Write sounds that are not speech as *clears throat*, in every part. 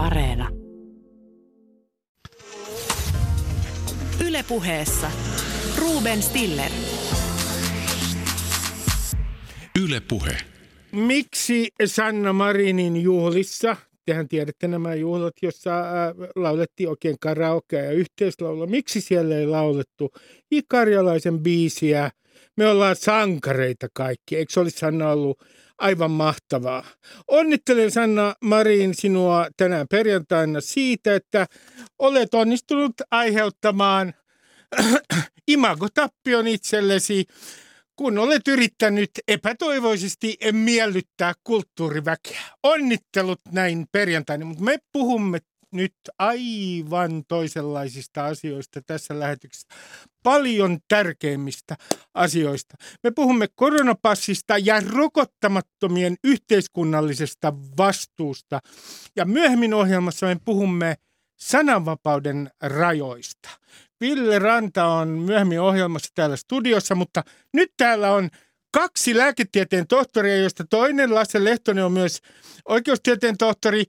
Areena. Ylepuheessa Ruben Stiller. Yle Puhe. Miksi Sanna Marinin juhlissa, tehän tiedätte nämä juhlat, jossa äh, laulettiin oikein karaokea ja yhteislaulua, miksi siellä ei laulettu Ikarjalaisen biisiä? Me ollaan sankareita kaikki, eikö se olisi Sanna ollut aivan mahtavaa? Onnittelen Sanna Marin sinua tänään perjantaina siitä, että olet onnistunut aiheuttamaan *clears throat* imagotappion itsellesi kun olet yrittänyt epätoivoisesti miellyttää kulttuuriväkeä. Onnittelut näin perjantaina, mutta me puhumme nyt aivan toisenlaisista asioista tässä lähetyksessä. Paljon tärkeimmistä asioista. Me puhumme koronapassista ja rokottamattomien yhteiskunnallisesta vastuusta. Ja myöhemmin ohjelmassa me puhumme sananvapauden rajoista. Ville Ranta on myöhemmin ohjelmassa täällä studiossa, mutta nyt täällä on kaksi lääketieteen tohtoria, joista toinen Lasse Lehtonen on myös oikeustieteen tohtori.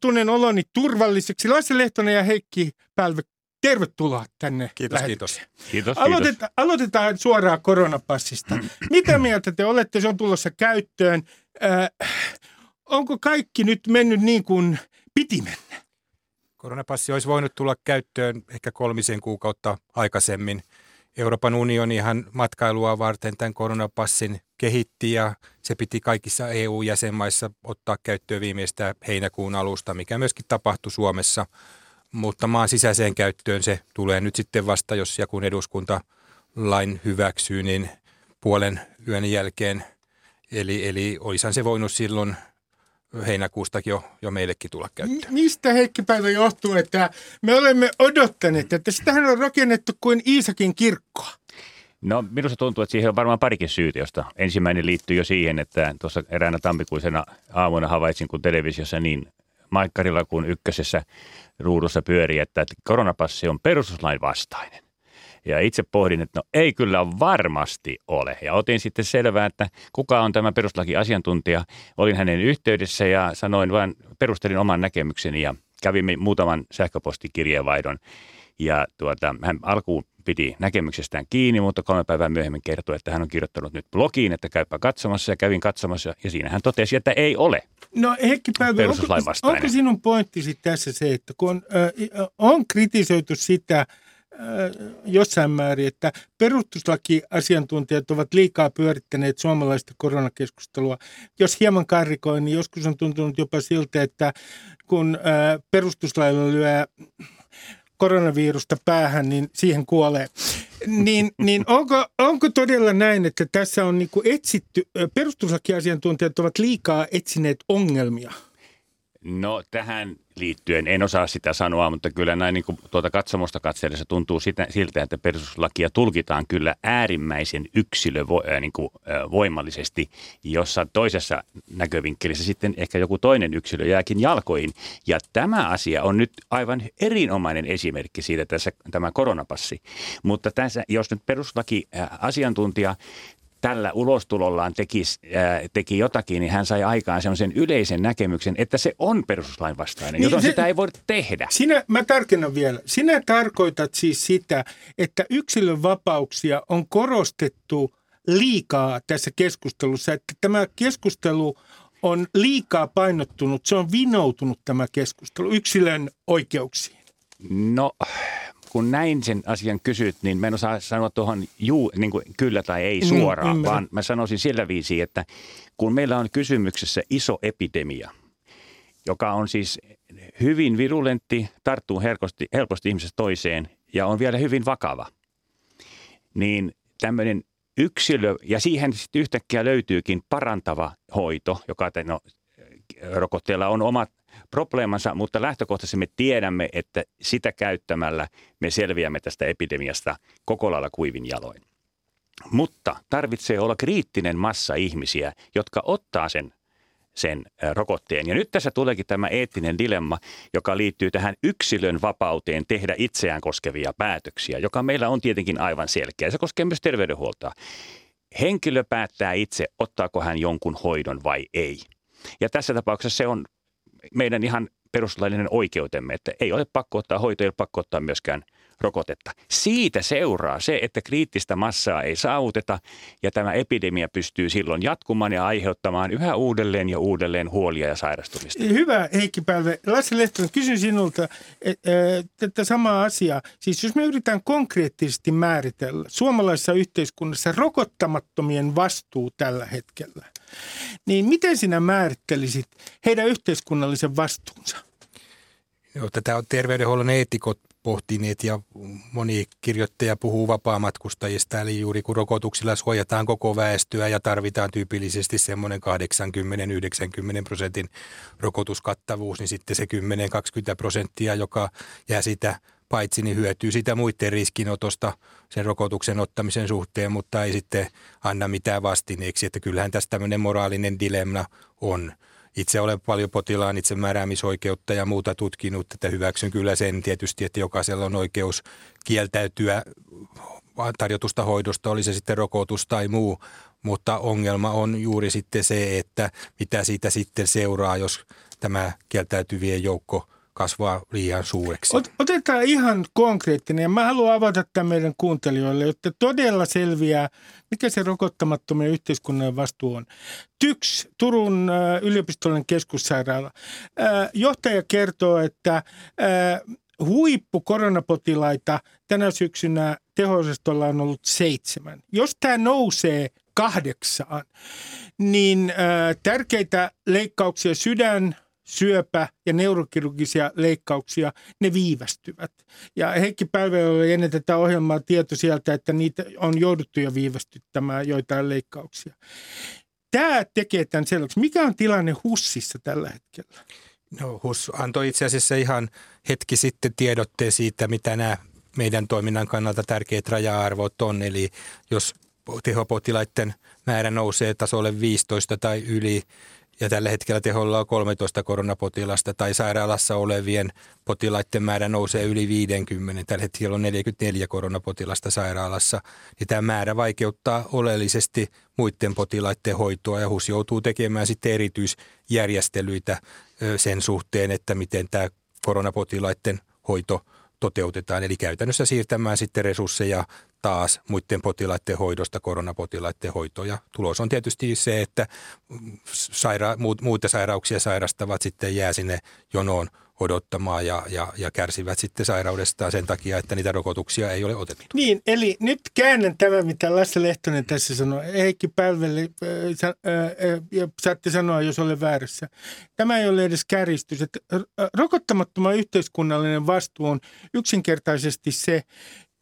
Tunnen oloni turvalliseksi. Lasse Lehtonen ja Heikki Pälve, tervetuloa tänne Kiitos, kiitos. Kiitos, Aloiteta, kiitos. Aloitetaan suoraan koronapassista. *clears throat* Mitä mieltä te olette? Se on tulossa käyttöön. Äh, onko kaikki nyt mennyt niin kuin piti mennä? Koronapassi olisi voinut tulla käyttöön ehkä kolmisen kuukautta aikaisemmin. Euroopan unionihan matkailua varten tämän koronapassin kehitti ja se piti kaikissa EU-jäsenmaissa ottaa käyttöön viimeistä heinäkuun alusta, mikä myöskin tapahtui Suomessa. Mutta maan sisäiseen käyttöön se tulee nyt sitten vasta, jos ja kun eduskunta lain hyväksyy, niin puolen yön jälkeen. Eli, eli olisihan se voinut silloin heinäkuustakin jo, jo meillekin tulla käyttöön. Mistä Heikki Päivä johtuu, että me olemme odottaneet, että sitähän on rakennettu kuin Iisakin kirkkoa? No minusta tuntuu, että siihen on varmaan parikin syytä, josta ensimmäinen liittyy jo siihen, että tuossa eräänä tammikuisena aamuna havaitsin, kun televisiossa niin Maikkarilla kuin ykkösessä ruudussa pyörii, että koronapassi on perustuslain vastainen. Ja itse pohdin, että no ei kyllä varmasti ole. Ja otin sitten selvää, että kuka on tämä perustuslaki-asiantuntija. Olin hänen yhteydessä ja sanoin vain, perustelin oman näkemykseni ja kävimme muutaman sähköpostikirjeenvaihdon. Ja tuota, hän alkuun piti näkemyksestään kiinni, mutta kolme päivää myöhemmin kertoi, että hän on kirjoittanut nyt blogiin, että käypä katsomassa ja kävin katsomassa ja siinä hän totesi, että ei ole. No Heikki Päivä, onko, onko sinun pointtisi tässä se, että kun äh, on kritisoitu sitä, jossain määrin, että perustuslakiasiantuntijat ovat liikaa pyörittäneet suomalaista koronakeskustelua. Jos hieman karrikoin, niin joskus on tuntunut jopa siltä, että kun perustuslailla lyö koronavirusta päähän, niin siihen kuolee. Niin, niin onko, onko todella näin, että tässä on niin etsitty, perustuslakiasiantuntijat ovat liikaa etsineet ongelmia? No tähän liittyen en osaa sitä sanoa, mutta kyllä näin niin kuin tuota katsomosta katsellessa tuntuu sitä, siltä, että perustuslakia tulkitaan kyllä äärimmäisen yksilövoimallisesti, niin kuin, voimallisesti, jossa toisessa näkövinkkelissä sitten ehkä joku toinen yksilö jääkin jalkoihin. Ja tämä asia on nyt aivan erinomainen esimerkki siitä tässä tämä koronapassi. Mutta tässä, jos nyt perustuslaki asiantuntija tällä ulostulollaan teki, ää, teki jotakin, niin hän sai aikaan sellaisen yleisen näkemyksen, että se on perustuslain vastainen, niin joten se, sitä ei voida tehdä. Sinä, mä tarkennan vielä. Sinä tarkoitat siis sitä, että yksilön vapauksia on korostettu liikaa tässä keskustelussa, että tämä keskustelu on liikaa painottunut, se on vinoutunut tämä keskustelu yksilön oikeuksiin. No kun näin sen asian kysyt, niin mä en osaa sanoa tuohon juu, niin kuin kyllä tai ei mm, suoraan, mm, vaan mä sanoisin sillä viisi, että kun meillä on kysymyksessä iso epidemia, joka on siis hyvin virulentti, tarttuu helposti, helposti ihmisestä toiseen ja on vielä hyvin vakava, niin tämmöinen yksilö, ja siihen sitten yhtäkkiä löytyykin parantava hoito, joka no, rokotteella on omat probleemansa, mutta lähtökohtaisesti me tiedämme, että sitä käyttämällä me selviämme tästä epidemiasta koko lailla kuivin jaloin. Mutta tarvitsee olla kriittinen massa ihmisiä, jotka ottaa sen sen rokotteen. Ja nyt tässä tuleekin tämä eettinen dilemma, joka liittyy tähän yksilön vapauteen tehdä itseään koskevia päätöksiä, joka meillä on tietenkin aivan selkeä. Se koskee myös terveydenhuoltoa. Henkilö päättää itse, ottaako hän jonkun hoidon vai ei. Ja tässä tapauksessa se on meidän ihan perustuslaillinen oikeutemme, että ei ole pakko ottaa hoitoa, ei ole pakko ottaa myöskään rokotetta. Siitä seuraa se, että kriittistä massaa ei saavuteta ja tämä epidemia pystyy silloin jatkumaan ja aiheuttamaan yhä uudelleen ja uudelleen huolia ja sairastumista. Hyvä Heikki Pälve. Lasse Lehtonen, kysyn sinulta e, e, tätä samaa asiaa. Siis jos me yritetään konkreettisesti määritellä suomalaisessa yhteiskunnassa rokottamattomien vastuu tällä hetkellä, niin miten sinä määrittelisit heidän yhteiskunnallisen vastuunsa? Joo, tätä on terveydenhuollon eetikot pohtineet ja moni kirjoittaja puhuu vapaamatkustajista, eli juuri kun rokotuksilla suojataan koko väestöä ja tarvitaan tyypillisesti semmoinen 80-90 prosentin rokotuskattavuus, niin sitten se 10-20 prosenttia, joka jää sitä paitsi, niin hyötyy sitä muiden riskinotosta sen rokotuksen ottamisen suhteen, mutta ei sitten anna mitään vastineeksi, että kyllähän tässä tämmöinen moraalinen dilemma on. Itse olen paljon potilaan itsemääräämisoikeutta ja muuta tutkinut, että hyväksyn kyllä sen tietysti, että jokaisella on oikeus kieltäytyä tarjotusta hoidosta, oli se sitten rokotus tai muu, mutta ongelma on juuri sitten se, että mitä siitä sitten seuraa, jos tämä kieltäytyvien joukko kasvaa liian suureksi. Otetaan ihan konkreettinen mä haluan avata tämän meidän kuuntelijoille, jotta todella selviää, mikä se rokottamattomien yhteiskunnan vastuu on. TYKS, Turun yliopistollinen keskussairaala. Johtaja kertoo, että huippu koronapotilaita tänä syksynä teho on ollut seitsemän. Jos tämä nousee kahdeksaan, niin tärkeitä leikkauksia sydän, syöpä- ja neurokirurgisia leikkauksia, ne viivästyvät. Ja Heikki Pälve oli ennen tätä ohjelmaa tieto sieltä, että niitä on jouduttu jo viivästyttämään joitain leikkauksia. Tämä tekee tämän selväksi. Mikä on tilanne HUSissa tällä hetkellä? No HUS antoi itse asiassa ihan hetki sitten tiedotteen siitä, mitä nämä meidän toiminnan kannalta tärkeät raja-arvot on. Eli jos tehopotilaiden määrä nousee tasolle 15 tai yli, ja tällä hetkellä teholla on 13 koronapotilasta tai sairaalassa olevien potilaiden määrä nousee yli 50. Tällä hetkellä on 44 koronapotilasta sairaalassa. Niin tämä määrä vaikeuttaa oleellisesti muiden potilaiden hoitoa ja HUS joutuu tekemään sitten erityisjärjestelyitä sen suhteen, että miten tämä koronapotilaiden hoito toteutetaan. Eli käytännössä siirtämään sitten resursseja taas muiden potilaiden hoidosta koronapotilaiden hoitoon. Ja tulos on tietysti se, että saira- muita sairauksia sairastavat sitten jää sinne jonoon odottamaan ja, ja, ja kärsivät sitten sairaudestaan sen takia, että niitä rokotuksia ei ole otettu. Niin, eli nyt käännän tämä, mitä Lasse Lehtonen tässä sanoi. Heikki Pälveli, äh, äh, ja saatte sanoa, jos olen väärässä. Tämä ei ole edes käristys. Että rokottamattoman yhteiskunnallinen vastuu on yksinkertaisesti se,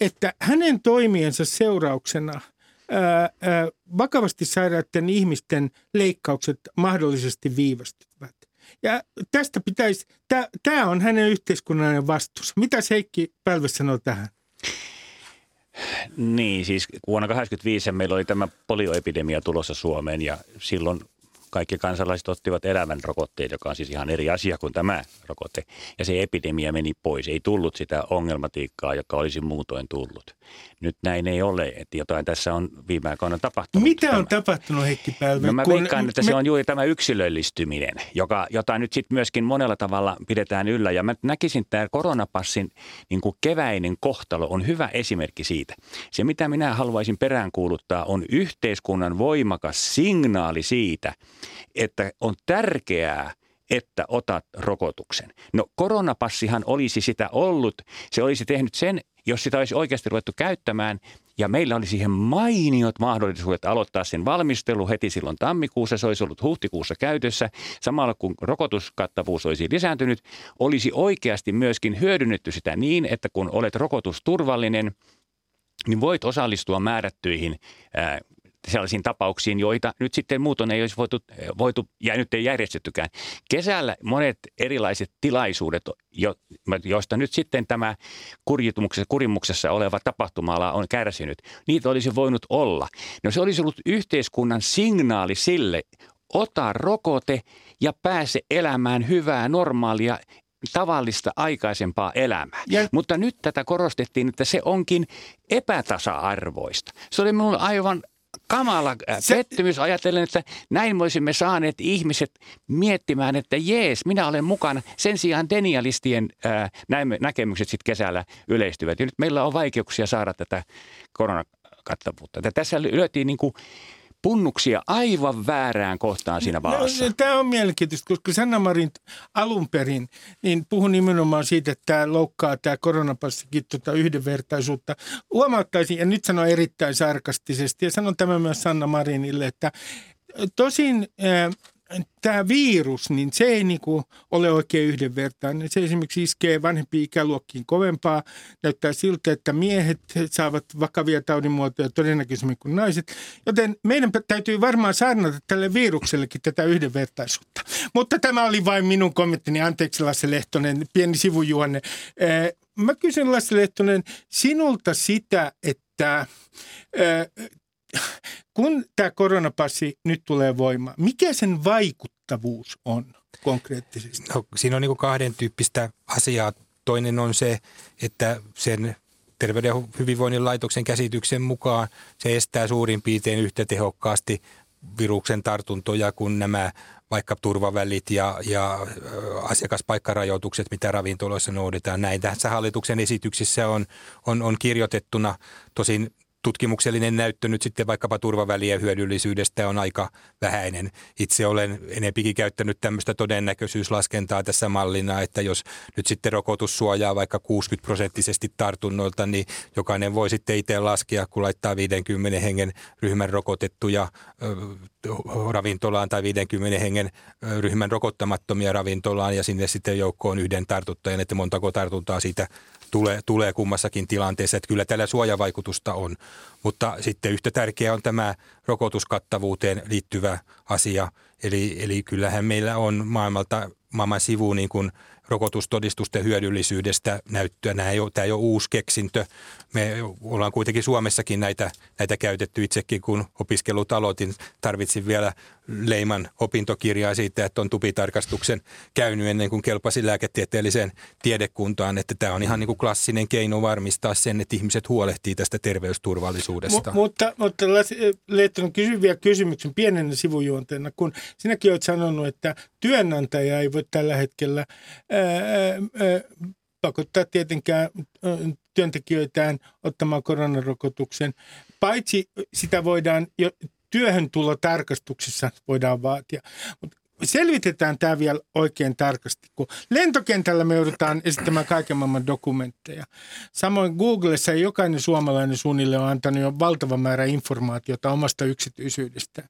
että hänen toimiensa seurauksena ää, ää, vakavasti sairaiden ihmisten leikkaukset mahdollisesti viivästyvät. Ja tästä pitäisi, tämä on hänen yhteiskunnallinen vastuunsa. Mitä Heikki Pälve sanoo tähän? Niin, siis vuonna 1985 meillä oli tämä polioepidemia tulossa Suomeen ja silloin kaikki kansalaiset ottivat elävän rokotteen, joka on siis ihan eri asia kuin tämä rokote. Ja se epidemia meni pois. Ei tullut sitä ongelmatiikkaa, joka olisi muutoin tullut. Nyt näin ei ole, että jotain tässä on viime aikoina tapahtunut. Mitä on tämä. tapahtunut Heikki Pälvi? No mä kun veikkaan, että me... se on juuri tämä yksilöllistyminen, joka, jota nyt sitten myöskin monella tavalla pidetään yllä. Ja mä näkisin, että tämä koronapassin niin kuin keväinen kohtalo on hyvä esimerkki siitä. Se, mitä minä haluaisin peräänkuuluttaa, on yhteiskunnan voimakas signaali siitä, että on tärkeää, että otat rokotuksen. No koronapassihan olisi sitä ollut. Se olisi tehnyt sen, jos sitä olisi oikeasti ruvettu käyttämään ja meillä oli siihen mainiot mahdollisuudet aloittaa sen valmistelu heti silloin tammikuussa. Se olisi ollut huhtikuussa käytössä. Samalla kun rokotuskattavuus olisi lisääntynyt, olisi oikeasti myöskin hyödynnetty sitä niin, että kun olet rokotusturvallinen, niin voit osallistua määrättyihin ää, sellaisiin tapauksiin, joita nyt sitten muuton ei olisi voitu, voitu ja nyt ei järjestettykään. Kesällä monet erilaiset tilaisuudet, jo, joista nyt sitten tämä kurimuksessa, kurimuksessa oleva tapahtuma on kärsinyt, niitä olisi voinut olla. No se olisi ollut yhteiskunnan signaali sille, ota rokote ja pääse elämään hyvää, normaalia tavallista aikaisempaa elämää. Ja. Mutta nyt tätä korostettiin, että se onkin epätasa-arvoista. Se oli minulle aivan kamala se, pettymys ajatellen, että näin voisimme saaneet ihmiset miettimään, että jees, minä olen mukana. Sen sijaan denialistien ää, näkemykset sitten kesällä yleistyvät. Ja nyt meillä on vaikeuksia saada tätä koronakattavuutta. Tässä lyötiin niin kuin punnuksia aivan väärään kohtaan siinä vaassa. No, tämä on mielenkiintoista, koska Sanna Marin alun perin niin puhun nimenomaan siitä, että tämä loukkaa tämä koronapassikin tuota yhdenvertaisuutta. Huomauttaisin, ja nyt sanon erittäin sarkastisesti, ja sanon tämän myös Sanna Marinille, että tosin tämä virus, niin se ei niinku ole oikein yhdenvertainen. Se esimerkiksi iskee vanhempiin ikäluokkiin kovempaa. Näyttää siltä, että miehet saavat vakavia taudinmuotoja todennäköisemmin kuin naiset. Joten meidän täytyy varmaan saarnata tälle viruksellekin tätä yhdenvertaisuutta. Mutta tämä oli vain minun kommenttini. Anteeksi Lasse Lehtonen, pieni sivujuonne. Mä kysyn Lasse Lehtonen sinulta sitä, että kun tämä koronapassi nyt tulee voimaan, mikä sen vaikuttavuus on konkreettisesti? No, siinä on niin kahden tyyppistä asiaa. Toinen on se, että sen Terveyden ja hyvinvoinnin laitoksen käsityksen mukaan se estää suurin piirtein yhtä tehokkaasti viruksen tartuntoja kuin nämä vaikka turvavälit ja, ja asiakaspaikkarajoitukset, mitä ravintoloissa noudetaan. Näin tässä hallituksen esityksissä on, on, on kirjoitettuna. Tosin tutkimuksellinen näyttö nyt sitten vaikkapa turvavälien hyödyllisyydestä on aika vähäinen. Itse olen enempikin käyttänyt tämmöistä todennäköisyyslaskentaa tässä mallina, että jos nyt sitten rokotus suojaa vaikka 60 prosenttisesti tartunnoilta, niin jokainen voi sitten itse laskea, kun laittaa 50 hengen ryhmän rokotettuja ravintolaan tai 50 hengen ryhmän rokottamattomia ravintolaan ja sinne sitten joukkoon yhden tartuttajan, että montako tartuntaa siitä tulee, tulee kummassakin tilanteessa. Että kyllä tällä suojavaikutusta on, mutta sitten yhtä tärkeää on tämä rokotuskattavuuteen liittyvä asia. Eli, eli kyllähän meillä on maailmalta maailman sivu niin kuin rokotustodistusten hyödyllisyydestä näyttöä. Nämä ei ole, tämä ei ole uusi keksintö. Me ollaan kuitenkin Suomessakin näitä, näitä käytetty itsekin, kun opiskelut aloitin. Tarvitsin vielä leiman opintokirjaa siitä, että on tupitarkastuksen käynyt ennen kuin kelpasi lääketieteelliseen tiedekuntaan. Että tämä on ihan niin kuin klassinen keino varmistaa sen, että ihmiset huolehtii tästä terveysturvallisuudesta. M- mutta, mutta Leettonen, kysyn vielä kysymyksen pienenä sivujuonteena, kun sinäkin olet sanonut, että työnantaja ei voi tällä hetkellä ää, pakottaa tietenkään työntekijöitään ottamaan koronarokotuksen. Paitsi sitä voidaan jo työhön tarkastuksessa voidaan vaatia. Mutta selvitetään tämä vielä oikein tarkasti, kun lentokentällä me joudutaan esittämään kaiken maailman dokumentteja. Samoin Googlessa jokainen suomalainen suunnilleen on antanut jo valtava määrä informaatiota omasta yksityisyydestään.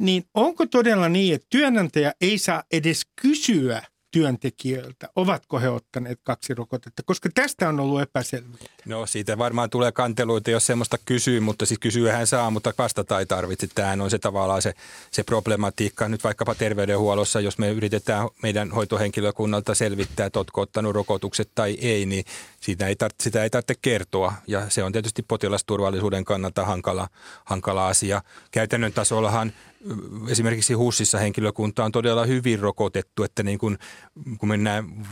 Niin onko todella niin, että työnantaja ei saa edes kysyä – työntekijöiltä, ovatko he ottaneet kaksi rokotetta, koska tästä on ollut epäselvyyttä. No siitä varmaan tulee kanteluita, jos semmoista kysyy, mutta siis kysyä hän saa, mutta vastata ei tarvitse. Tämähän on se tavallaan se, se problematiikka. Nyt vaikkapa terveydenhuollossa, jos me yritetään meidän hoitohenkilökunnalta selvittää, että oletko ottanut rokotukset tai ei, niin siitä ei tar- sitä ei tarvitse kertoa. Ja se on tietysti potilasturvallisuuden kannalta hankala, hankala asia. Käytännön tasollahan esimerkiksi HUSissa henkilökunta on todella hyvin rokotettu, että niin kun, kun mennään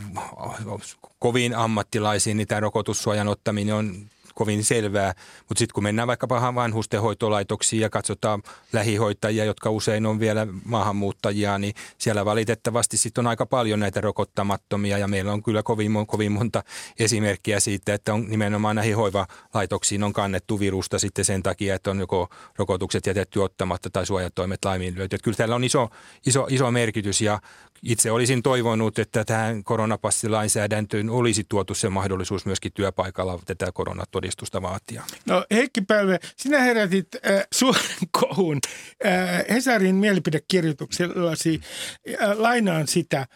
kovin ammattilaisiin, niin tämä rokotussuojan ottaminen on kovin selvää. Mutta sitten kun mennään vaikkapa vanhustenhoitolaitoksiin ja katsotaan lähihoitajia, jotka usein on vielä maahanmuuttajia, niin siellä valitettavasti sitten on aika paljon näitä rokottamattomia ja meillä on kyllä kovin, kovin monta esimerkkiä siitä, että on nimenomaan näihin hoivalaitoksiin on kannettu virusta sitten sen takia, että on joko rokotukset jätetty ottamatta tai suojatoimet laiminlyöty. Kyllä täällä on iso, iso, iso merkitys ja itse olisin toivonut, että tähän koronapassilainsäädäntöön olisi tuotu se mahdollisuus myöskin työpaikalla tätä koronatodistusta vaatia. No Heikki Päivä, sinä herätit äh, suuren *laughs* kohun äh, Hesarin mielipidekirjoituksellasi. Äh, lainaan sitä.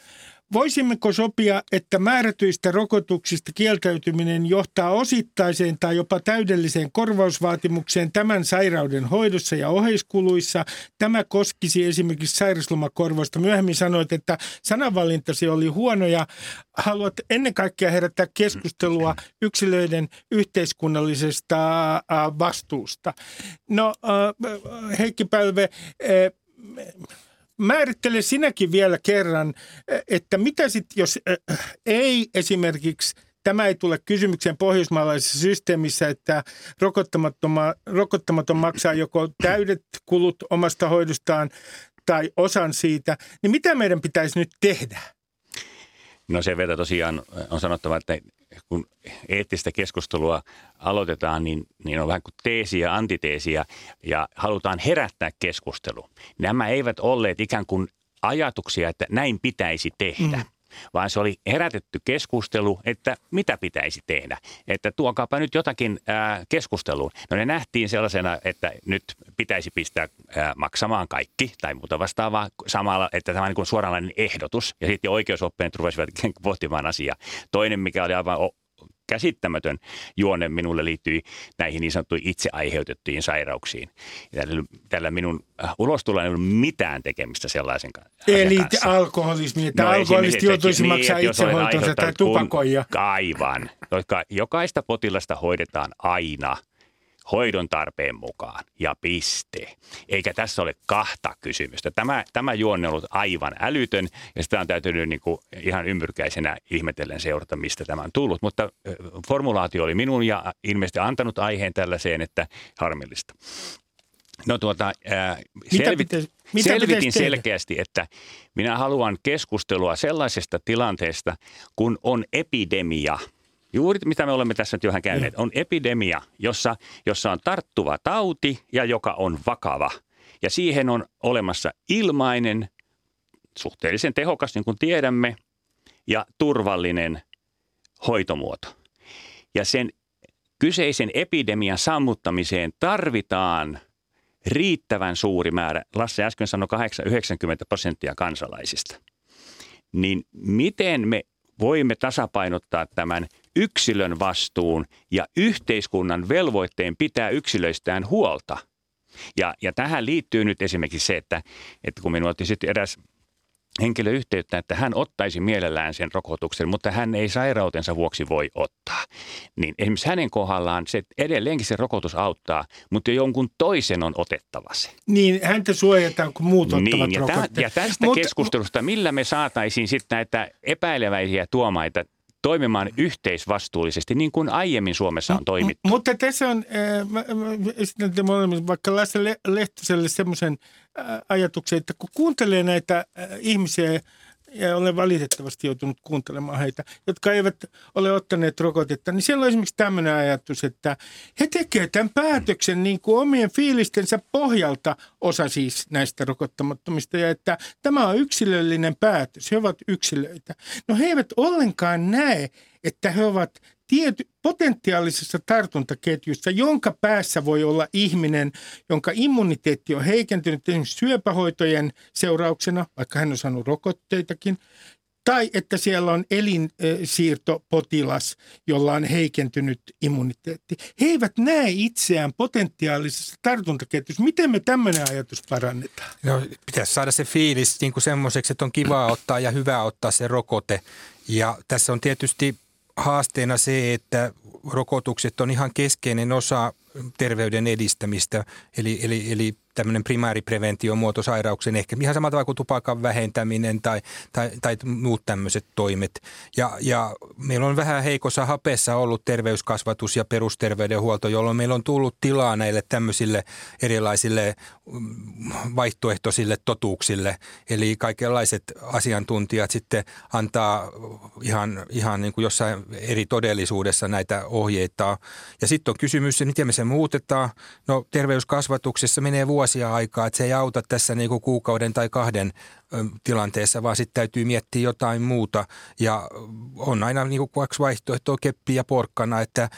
Voisimmeko sopia, että määrätyistä rokotuksista kieltäytyminen johtaa osittaiseen tai jopa täydelliseen korvausvaatimukseen tämän sairauden hoidossa ja oheiskuluissa? Tämä koskisi esimerkiksi sairauslomakorvausta. Myöhemmin sanoit, että sananvalintasi oli huono ja haluat ennen kaikkea herättää keskustelua yksilöiden yhteiskunnallisesta vastuusta. No Heikki Pälve, määrittele sinäkin vielä kerran, että mitä sitten, jos ei esimerkiksi tämä ei tule kysymykseen pohjoismaalaisessa systeemissä, että rokottamaton, maksaa joko täydet kulut omasta hoidostaan tai osan siitä, niin mitä meidän pitäisi nyt tehdä? No sen verran tosiaan on sanottava, että kun eettistä keskustelua aloitetaan, niin, niin on vähän kuin teesiä ja antiteesiä ja halutaan herättää keskustelu. Nämä eivät olleet ikään kuin ajatuksia, että näin pitäisi tehdä. Mm vaan se oli herätetty keskustelu, että mitä pitäisi tehdä. Että tuokaapa nyt jotakin ää, keskusteluun. No ne nähtiin sellaisena, että nyt pitäisi pistää ää, maksamaan kaikki tai muuta vastaavaa samalla, että tämä on niin suoranlainen ehdotus. Ja sitten oikeusoppineet rupesivat *laughs* pohtimaan asiaa. Toinen, mikä oli aivan käsittämätön juone minulle liittyi näihin niin sanottuihin itse aiheutettuihin sairauksiin. Tällä, tällä minun äh, ulostulla ei ollut mitään tekemistä sellaisen kanssa. Eli alkoholismi, että no alkoholisti joutuisi niin, maksaa itsehoitonsa tai tupakoija. Aivan. Jokaista potilasta hoidetaan aina – hoidon tarpeen mukaan ja piste. Eikä tässä ole kahta kysymystä. Tämä, tämä juonne on ollut aivan älytön ja sitä on täytynyt niin kuin ihan ymmyrkäisenä ihmetellen seurata, mistä tämä on tullut. Mutta formulaatio oli minun ja ilmeisesti antanut aiheen tällaiseen, että harmillista. No tuota, ää, selvit, mitä pitäisi, mitä selvitin selkeästi, että minä haluan keskustelua sellaisesta tilanteesta, kun on epidemia – Juuri mitä me olemme tässä nyt johon käyneet, on epidemia, jossa, jossa on tarttuva tauti ja joka on vakava. Ja siihen on olemassa ilmainen, suhteellisen tehokas, niin kuin tiedämme, ja turvallinen hoitomuoto. Ja sen kyseisen epidemian sammuttamiseen tarvitaan riittävän suuri määrä, Lasse äsken sanoi 8-90 prosenttia kansalaisista. Niin miten me voimme tasapainottaa tämän yksilön vastuun ja yhteiskunnan velvoitteen pitää yksilöistään huolta. Ja, ja tähän liittyy nyt esimerkiksi se, että, että kun minua otti sitten eräs henkilö yhteyttä, että hän ottaisi mielellään sen rokotuksen, mutta hän ei sairautensa vuoksi voi ottaa. Niin esimerkiksi hänen kohdallaan se edelleenkin se rokotus auttaa, mutta jonkun toisen on otettava se. Niin, häntä suojataan, kun muut niin, ottavat ja, rokotteen. ja tästä Mut, keskustelusta, millä me saataisiin sitten näitä epäileväisiä tuomaita toimimaan yhteisvastuullisesti, niin kuin aiemmin Suomessa on toimittu. M- mutta tässä on, äh, mä, mä vaikka Lasse Lehtoselle semmoisen äh, ajatuksen, että kun kuuntelee näitä äh, ihmisiä, ja olen valitettavasti joutunut kuuntelemaan heitä, jotka eivät ole ottaneet rokotetta, niin siellä on esimerkiksi tämmöinen ajatus, että he tekevät tämän päätöksen niin kuin omien fiilistensä pohjalta, osa siis näistä rokottamattomista, ja että tämä on yksilöllinen päätös, he ovat yksilöitä. No he eivät ollenkaan näe, että he ovat tiety, potentiaalisessa tartuntaketjussa, jonka päässä voi olla ihminen, jonka immuniteetti on heikentynyt esimerkiksi syöpähoitojen seurauksena, vaikka hän on saanut rokotteitakin, tai että siellä on elinsiirtopotilas, jolla on heikentynyt immuniteetti. He eivät näe itseään potentiaalisessa tartuntaketjussa. Miten me tämmöinen ajatus parannetaan? No, pitäisi saada se fiilis niin semmoiseksi, että on kiva ottaa ja hyvä ottaa se rokote. Ja tässä on tietysti haasteena se, että rokotukset on ihan keskeinen osa terveyden edistämistä, eli, eli, eli tämmöinen primääripreventio muoto sairauksen ehkä ihan samalla tavalla kuin tupakan vähentäminen tai, tai, tai muut tämmöiset toimet. Ja, ja meillä on vähän heikossa hapessa ollut terveyskasvatus ja perusterveydenhuolto, jolloin meillä on tullut tilaa näille tämmöisille erilaisille mm, vaihtoehtoisille totuuksille. Eli kaikenlaiset asiantuntijat sitten antaa ihan, ihan niin kuin jossain eri todellisuudessa näitä ohjeita. Ja sitten on kysymys, miten me se muutetaan. No terveyskasvatuksessa menee vuosi vuosia aikaa, että se ei auta tässä niin kuin kuukauden tai kahden tilanteessa, vaan sitten täytyy miettiä jotain muuta. Ja on aina niin kuin kaksi vaihtoehtoa, keppi ja porkkana, että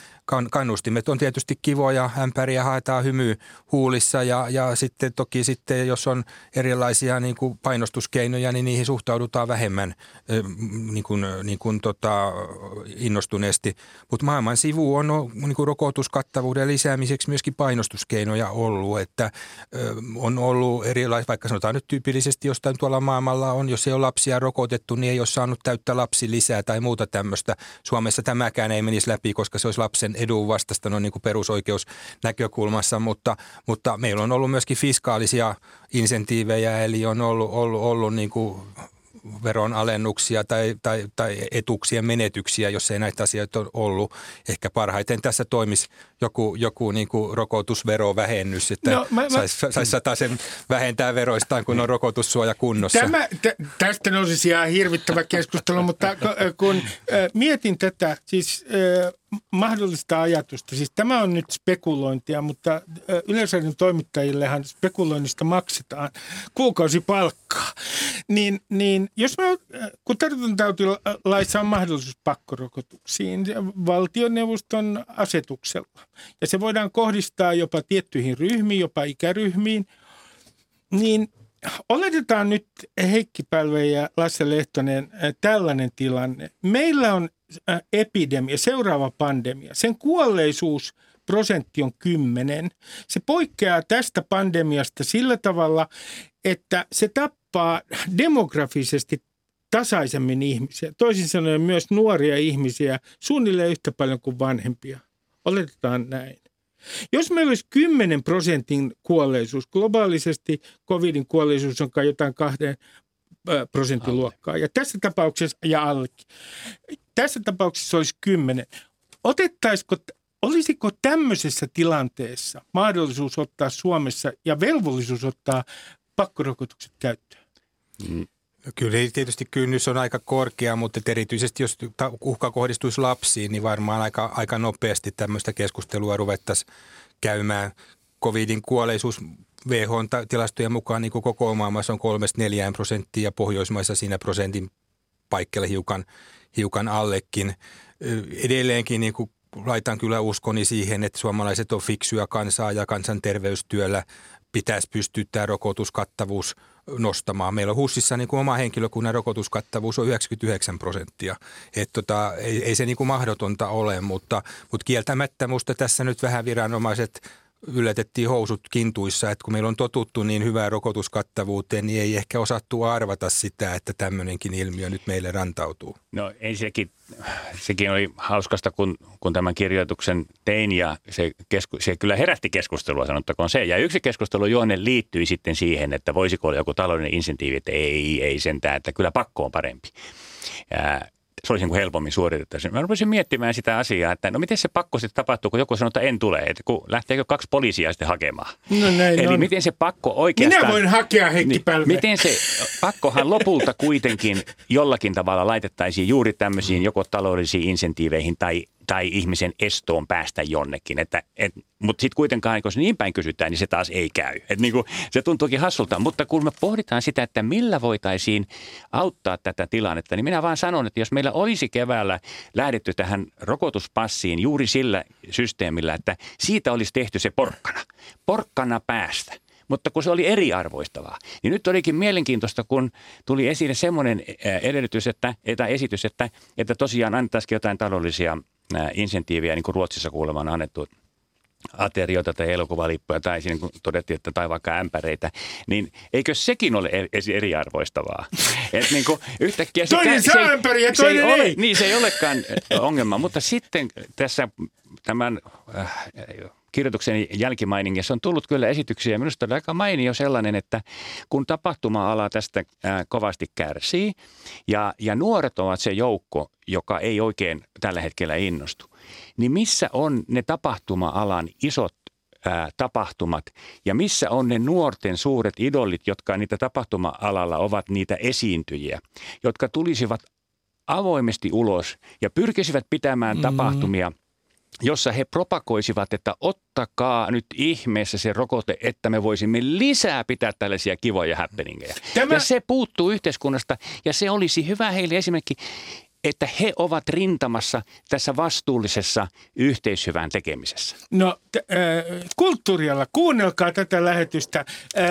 kannustimet on tietysti kivoja, ämpäriä haetaan hymy huulissa ja, ja sitten toki sitten, jos on erilaisia niin kuin painostuskeinoja, niin niihin suhtaudutaan vähemmän niin kuin, niin kuin tota, innostuneesti. Mutta maailman sivu on niin kuin rokotuskattavuuden lisäämiseksi myöskin painostuskeinoja ollut, että on ollut erilaisia, vaikka sanotaan nyt tyypillisesti jostain tuolla maailmalla on, jos ei ole lapsia rokotettu, niin ei ole saanut täyttä lapsi lisää tai muuta tämmöistä. Suomessa tämäkään ei menisi läpi, koska se olisi lapsen edun vastaista no niin kuin perusoikeusnäkökulmassa, mutta, mutta meillä on ollut myöskin fiskaalisia insentiivejä, eli on ollut, ollut, ollut niin kuin veron alennuksia tai, tai, tai etuuksien menetyksiä, jos ei näitä asioita ole ollut. Ehkä parhaiten tässä toimisi joku, joku niin kuin rokotusverovähennys, että no, mä, saisi sais sen vähentää veroistaan, kun on rokotussuoja kunnossa. Tämä, t- tästä nousisi ihan hirvittävä keskustelu, mutta kun äh, mietin tätä, siis äh, mahdollista ajatusta. Siis tämä on nyt spekulointia, mutta yleensä toimittajillehan spekuloinnista maksetaan kuukausipalkkaa. Niin, niin jos me, kun tartuntatautilaissa on mahdollisuus pakkorokotuksiin valtioneuvoston asetuksella, ja se voidaan kohdistaa jopa tiettyihin ryhmiin, jopa ikäryhmiin, niin Oletetaan nyt Heikki Pälve ja Lasse Lehtonen tällainen tilanne. Meillä on epidemia, seuraava pandemia. Sen kuolleisuus prosentti on 10. Se poikkeaa tästä pandemiasta sillä tavalla, että se tappaa demografisesti tasaisemmin ihmisiä. Toisin sanoen myös nuoria ihmisiä suunnilleen yhtä paljon kuin vanhempia. Oletetaan näin. Jos meillä olisi 10 prosentin kuolleisuus, globaalisesti covidin kuolleisuus on kai jotain kahden prosentin luokkaa. Ja tässä tapauksessa, ja allekin, tässä tapauksessa olisi 10. Otettaisiko, olisiko tämmöisessä tilanteessa mahdollisuus ottaa Suomessa ja velvollisuus ottaa pakkorokotukset käyttöön? Mm. No kyllä tietysti kynnys on aika korkea, mutta erityisesti jos uhka kohdistuisi lapsiin, niin varmaan aika, aika nopeasti tämmöistä keskustelua ruvettaisiin käymään. Covidin kuolleisuus WHO-tilastojen mukaan niin koko maailmassa on 3-4 prosenttia ja Pohjoismaissa siinä prosentin paikkeilla hiukan, hiukan allekin. Edelleenkin niin kuin laitan kyllä uskoni siihen, että suomalaiset on fiksuja kansaa ja kansanterveystyöllä pitäisi pystyä tämä rokotuskattavuus nostamaan. Meillä on HUSissa niin kuin oma henkilökunnan rokotuskattavuus on 99 prosenttia. Et tota, ei, ei se niin kuin mahdotonta ole, mutta, mutta kieltämättä minusta tässä nyt vähän viranomaiset yllätettiin housut kintuissa, että kun meillä on totuttu niin hyvään rokotuskattavuuteen, niin ei ehkä osattu arvata sitä, että tämmöinenkin ilmiö nyt meille rantautuu. No ensinnäkin sekin oli hauskasta, kun, kun tämän kirjoituksen tein ja se, kesku, se kyllä herätti keskustelua, sanottakoon se. Ja yksi keskustelu juonne liittyi sitten siihen, että voisiko olla joku taloudellinen insentiivi, että ei, ei sentään, että kyllä pakko on parempi. Ja se olisi niin helpommin suoritettaisiin. Mä rupesin miettimään sitä asiaa, että no miten se pakko sitten tapahtuu, kun joku sanoo, että en tule, että kun lähteekö kaksi poliisia sitten hakemaan. No näin Eli on. miten se pakko oikeastaan... Minä voin hakea Heikki niin, Miten se pakkohan lopulta kuitenkin jollakin tavalla laitettaisiin juuri tämmöisiin joko taloudellisiin insentiiveihin tai tai ihmisen estoon päästä jonnekin. Että, et, mutta sitten kuitenkaan, jos niin päin kysytään, niin se taas ei käy. Et niin kuin, se tuntuukin hassulta. Mutta kun me pohditaan sitä, että millä voitaisiin auttaa tätä tilannetta, niin minä vaan sanon, että jos meillä olisi keväällä lähdetty tähän rokotuspassiin juuri sillä systeemillä, että siitä olisi tehty se porkkana. Porkkana päästä mutta kun se oli eriarvoistavaa. Niin nyt olikin mielenkiintoista, kun tuli esille semmoinen edellytys, että, tai esitys, että, että tosiaan annettaisiin jotain taloudellisia insentiiviä, niin kuin Ruotsissa kuulemma on annettu aterioita tai elokuvalippuja tai siinä kun todettiin, että tai vaikka ämpäreitä, niin eikö sekin ole e-, eriarvoistavaa? Et niin kuin yhtäkkiä se, toinen se, saa ämpäri ja toinen ei. ei. Ole, niin se ei olekaan ongelma, mutta sitten tässä tämän äh, kirjoituksen jälkimainingissa on tullut kyllä esityksiä. Minusta on aika mainio sellainen, että kun tapahtuma-ala tästä kovasti kärsii ja, ja nuoret ovat se joukko, joka ei oikein tällä hetkellä innostu, niin missä on ne tapahtuma-alan isot tapahtumat ja missä on ne nuorten suuret idolit, jotka niitä tapahtuma-alalla ovat niitä esiintyjiä, jotka tulisivat avoimesti ulos ja pyrkisivät pitämään mm. tapahtumia jossa he propagoisivat, että ottakaa nyt ihmeessä se rokote, että me voisimme lisää pitää tällaisia kivoja happeningejä. Tämä... Ja se puuttuu yhteiskunnasta ja se olisi hyvä heille esimerkki että he ovat rintamassa tässä vastuullisessa yhteishyvän tekemisessä? No t- äh, kulttuurialla, kuunnelkaa tätä lähetystä. Äh,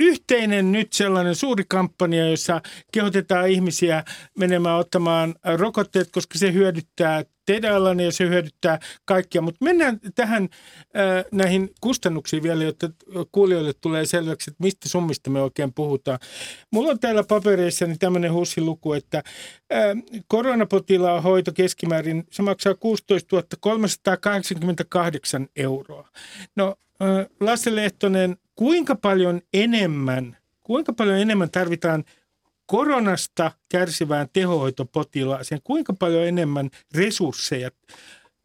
yhteinen nyt sellainen suuri kampanja, jossa kehotetaan ihmisiä menemään ottamaan rokotteet, koska se hyödyttää alanne ja se hyödyttää kaikkia. Mutta mennään tähän äh, näihin kustannuksiin vielä, jotta kuulijoille tulee selväksi, että mistä summista me oikein puhutaan. Mulla on täällä papereissani tämmöinen hussiluku, että äh, koronapotilaan hoito keskimäärin, se maksaa 16 388 euroa. No äh, Lasse Lehtonen, kuinka paljon enemmän, kuinka paljon enemmän tarvitaan koronasta kärsivään tehohoitopotilaaseen, kuinka paljon enemmän resursseja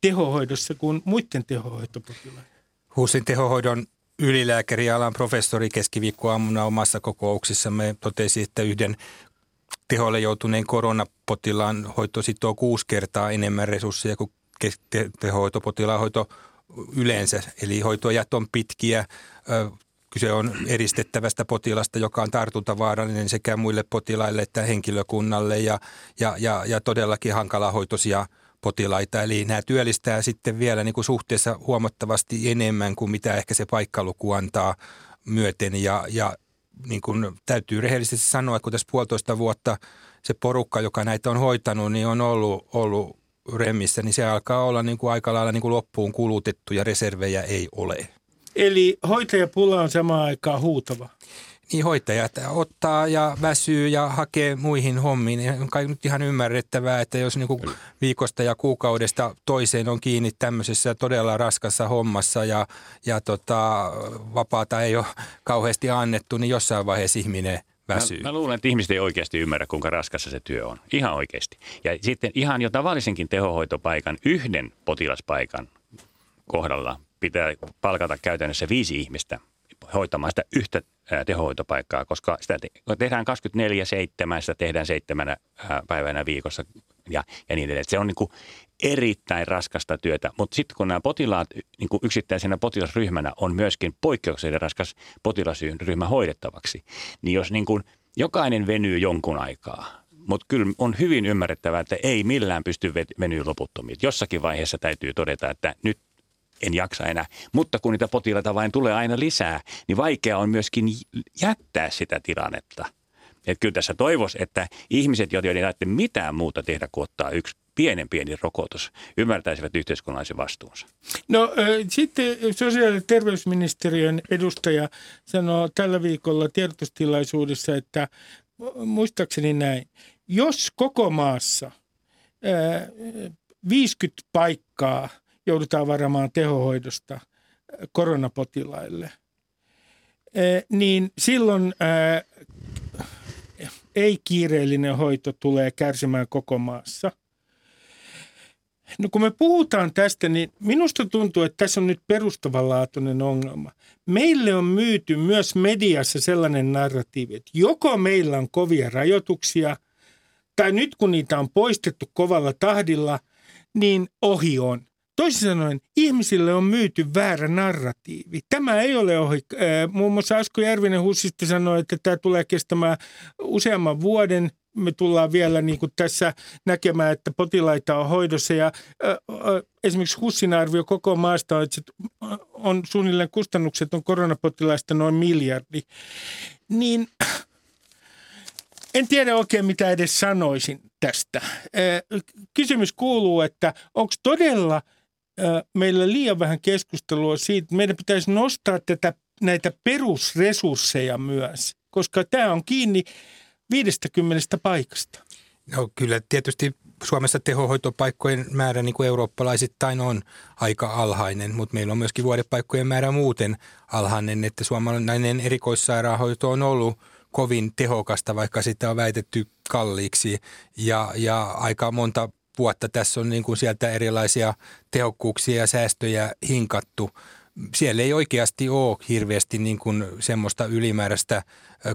tehohoidossa kuin muiden tehohoitopotilaiden? HUSin tehohoidon ylilääkäri alan professori keskiviikkoaamuna omassa kokouksessamme totesi, että yhden teholle joutuneen koronapotilaan hoito sitoo kuusi kertaa enemmän resursseja kuin tehohoitopotilaan hoito yleensä. Eli hoitoajat on pitkiä. Kyse on eristettävästä potilasta, joka on tartuntavaarallinen sekä muille potilaille että henkilökunnalle ja, ja, ja, ja todellakin hankalahoitoisia potilaita. Eli nämä työllistää sitten vielä niin kuin suhteessa huomattavasti enemmän kuin mitä ehkä se paikkaluku antaa myöten. Ja, ja niin kuin täytyy rehellisesti sanoa, että kun tässä puolitoista vuotta se porukka, joka näitä on hoitanut, niin on ollut, ollut remmissä, niin se alkaa olla niin kuin aika lailla niin kuin loppuun kulutettu ja reservejä ei ole. Eli hoitajapula on samaan aikaan huutava. Niin hoitajat ottaa ja väsyy ja hakee muihin hommiin. On kai nyt ihan ymmärrettävää, että jos niin kuin viikosta ja kuukaudesta toiseen on kiinni tämmöisessä todella raskassa hommassa ja, ja tota, vapaata ei ole kauheasti annettu, niin jossain vaiheessa ihminen väsyy. Mä, mä luulen, että ihmiset ei oikeasti ymmärrä, kuinka raskassa se työ on. Ihan oikeasti. Ja sitten ihan jo tavallisenkin tehohoitopaikan, yhden potilaspaikan kohdalla pitää palkata käytännössä viisi ihmistä hoitamaan sitä yhtä tehohoitopaikkaa, koska sitä tehdään 24-7, sitä tehdään seitsemänä päivänä viikossa ja, ja niin edelleen. Se on niin kuin erittäin raskasta työtä, mutta sitten kun nämä potilaat niin kuin yksittäisenä potilasryhmänä on myöskin poikkeuksellisen raskas potilasryhmä hoidettavaksi, niin jos niin kuin jokainen venyy jonkun aikaa, mutta kyllä on hyvin ymmärrettävää, että ei millään pysty venyä loputtomiin. Jossakin vaiheessa täytyy todeta, että nyt en jaksa enää. Mutta kun niitä potilaita vain tulee aina lisää, niin vaikea on myöskin jättää sitä tilannetta. Että kyllä tässä toivoisi, että ihmiset, joiden ei tarvitse mitään muuta tehdä kuin ottaa yksi pienen pieni rokotus, ymmärtäisivät yhteiskunnallisen vastuunsa. No äh, sitten sosiaali- ja terveysministeriön edustaja sanoo tällä viikolla tiedotustilaisuudessa, että muistaakseni näin, jos koko maassa äh, 50 paikkaa – joudutaan varamaan tehohoidosta äh, koronapotilaille, äh, niin silloin äh, ei-kiireellinen hoito tulee kärsimään koko maassa. No kun me puhutaan tästä, niin minusta tuntuu, että tässä on nyt perustavanlaatuinen ongelma. Meille on myyty myös mediassa sellainen narratiivi, että joko meillä on kovia rajoituksia, tai nyt kun niitä on poistettu kovalla tahdilla, niin ohi on. Toisin sanoen, ihmisille on myyty väärä narratiivi. Tämä ei ole ohi. Muun muassa Asko Järvinen Hussisti sanoi, että tämä tulee kestämään useamman vuoden. Me tullaan vielä niin kuin tässä näkemään, että potilaita on hoidossa. Ja esimerkiksi Hussin arvio koko maasta on, että on suunnilleen kustannukset on koronapotilaista noin miljardi. Niin en tiedä oikein, mitä edes sanoisin tästä. Kysymys kuuluu, että onko todella – meillä liian vähän keskustelua siitä, meidän pitäisi nostaa tätä, näitä perusresursseja myös, koska tämä on kiinni 50 paikasta. No kyllä tietysti Suomessa tehohoitopaikkojen määrä niin kuin eurooppalaisittain on aika alhainen, mutta meillä on myöskin vuodepaikkojen määrä muuten alhainen, että suomalainen erikoissairaanhoito on ollut kovin tehokasta, vaikka sitä on väitetty kalliiksi ja, ja aika monta vuotta tässä on niin kuin sieltä erilaisia tehokkuuksia ja säästöjä hinkattu. Siellä ei oikeasti ole hirveästi niin kuin semmoista ylimääräistä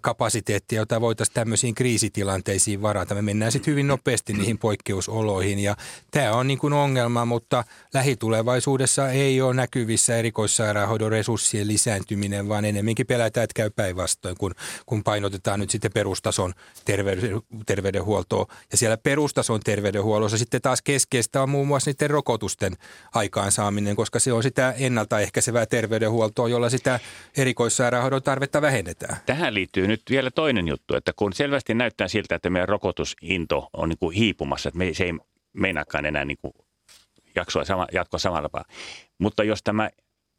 kapasiteettia, jota voitaisiin tämmöisiin kriisitilanteisiin varata. Me mennään sitten hyvin nopeasti niihin poikkeusoloihin ja tämä on niin kuin ongelma, mutta lähitulevaisuudessa ei ole näkyvissä erikoissairaanhoidon resurssien lisääntyminen, vaan enemmänkin pelätään, että käy päinvastoin, kun, kun painotetaan nyt sitten perustason terveyden, terveydenhuoltoa. Ja siellä perustason terveydenhuollossa sitten taas keskeistä on muun muassa niiden rokotusten aikaansaaminen, koska se on sitä ennaltaehkäisevää terveydenhuoltoa, jolla sitä erikoissairaanhoidon tarvetta vähennetään. Tähän liittyy liittyy nyt vielä toinen juttu, että kun selvästi näyttää siltä, että meidän rokotusinto on niin kuin hiipumassa, että me, se ei meinaakaan enää niin kuin jaksoa sama, jatkoa samalla tapaa. Mutta jos tämä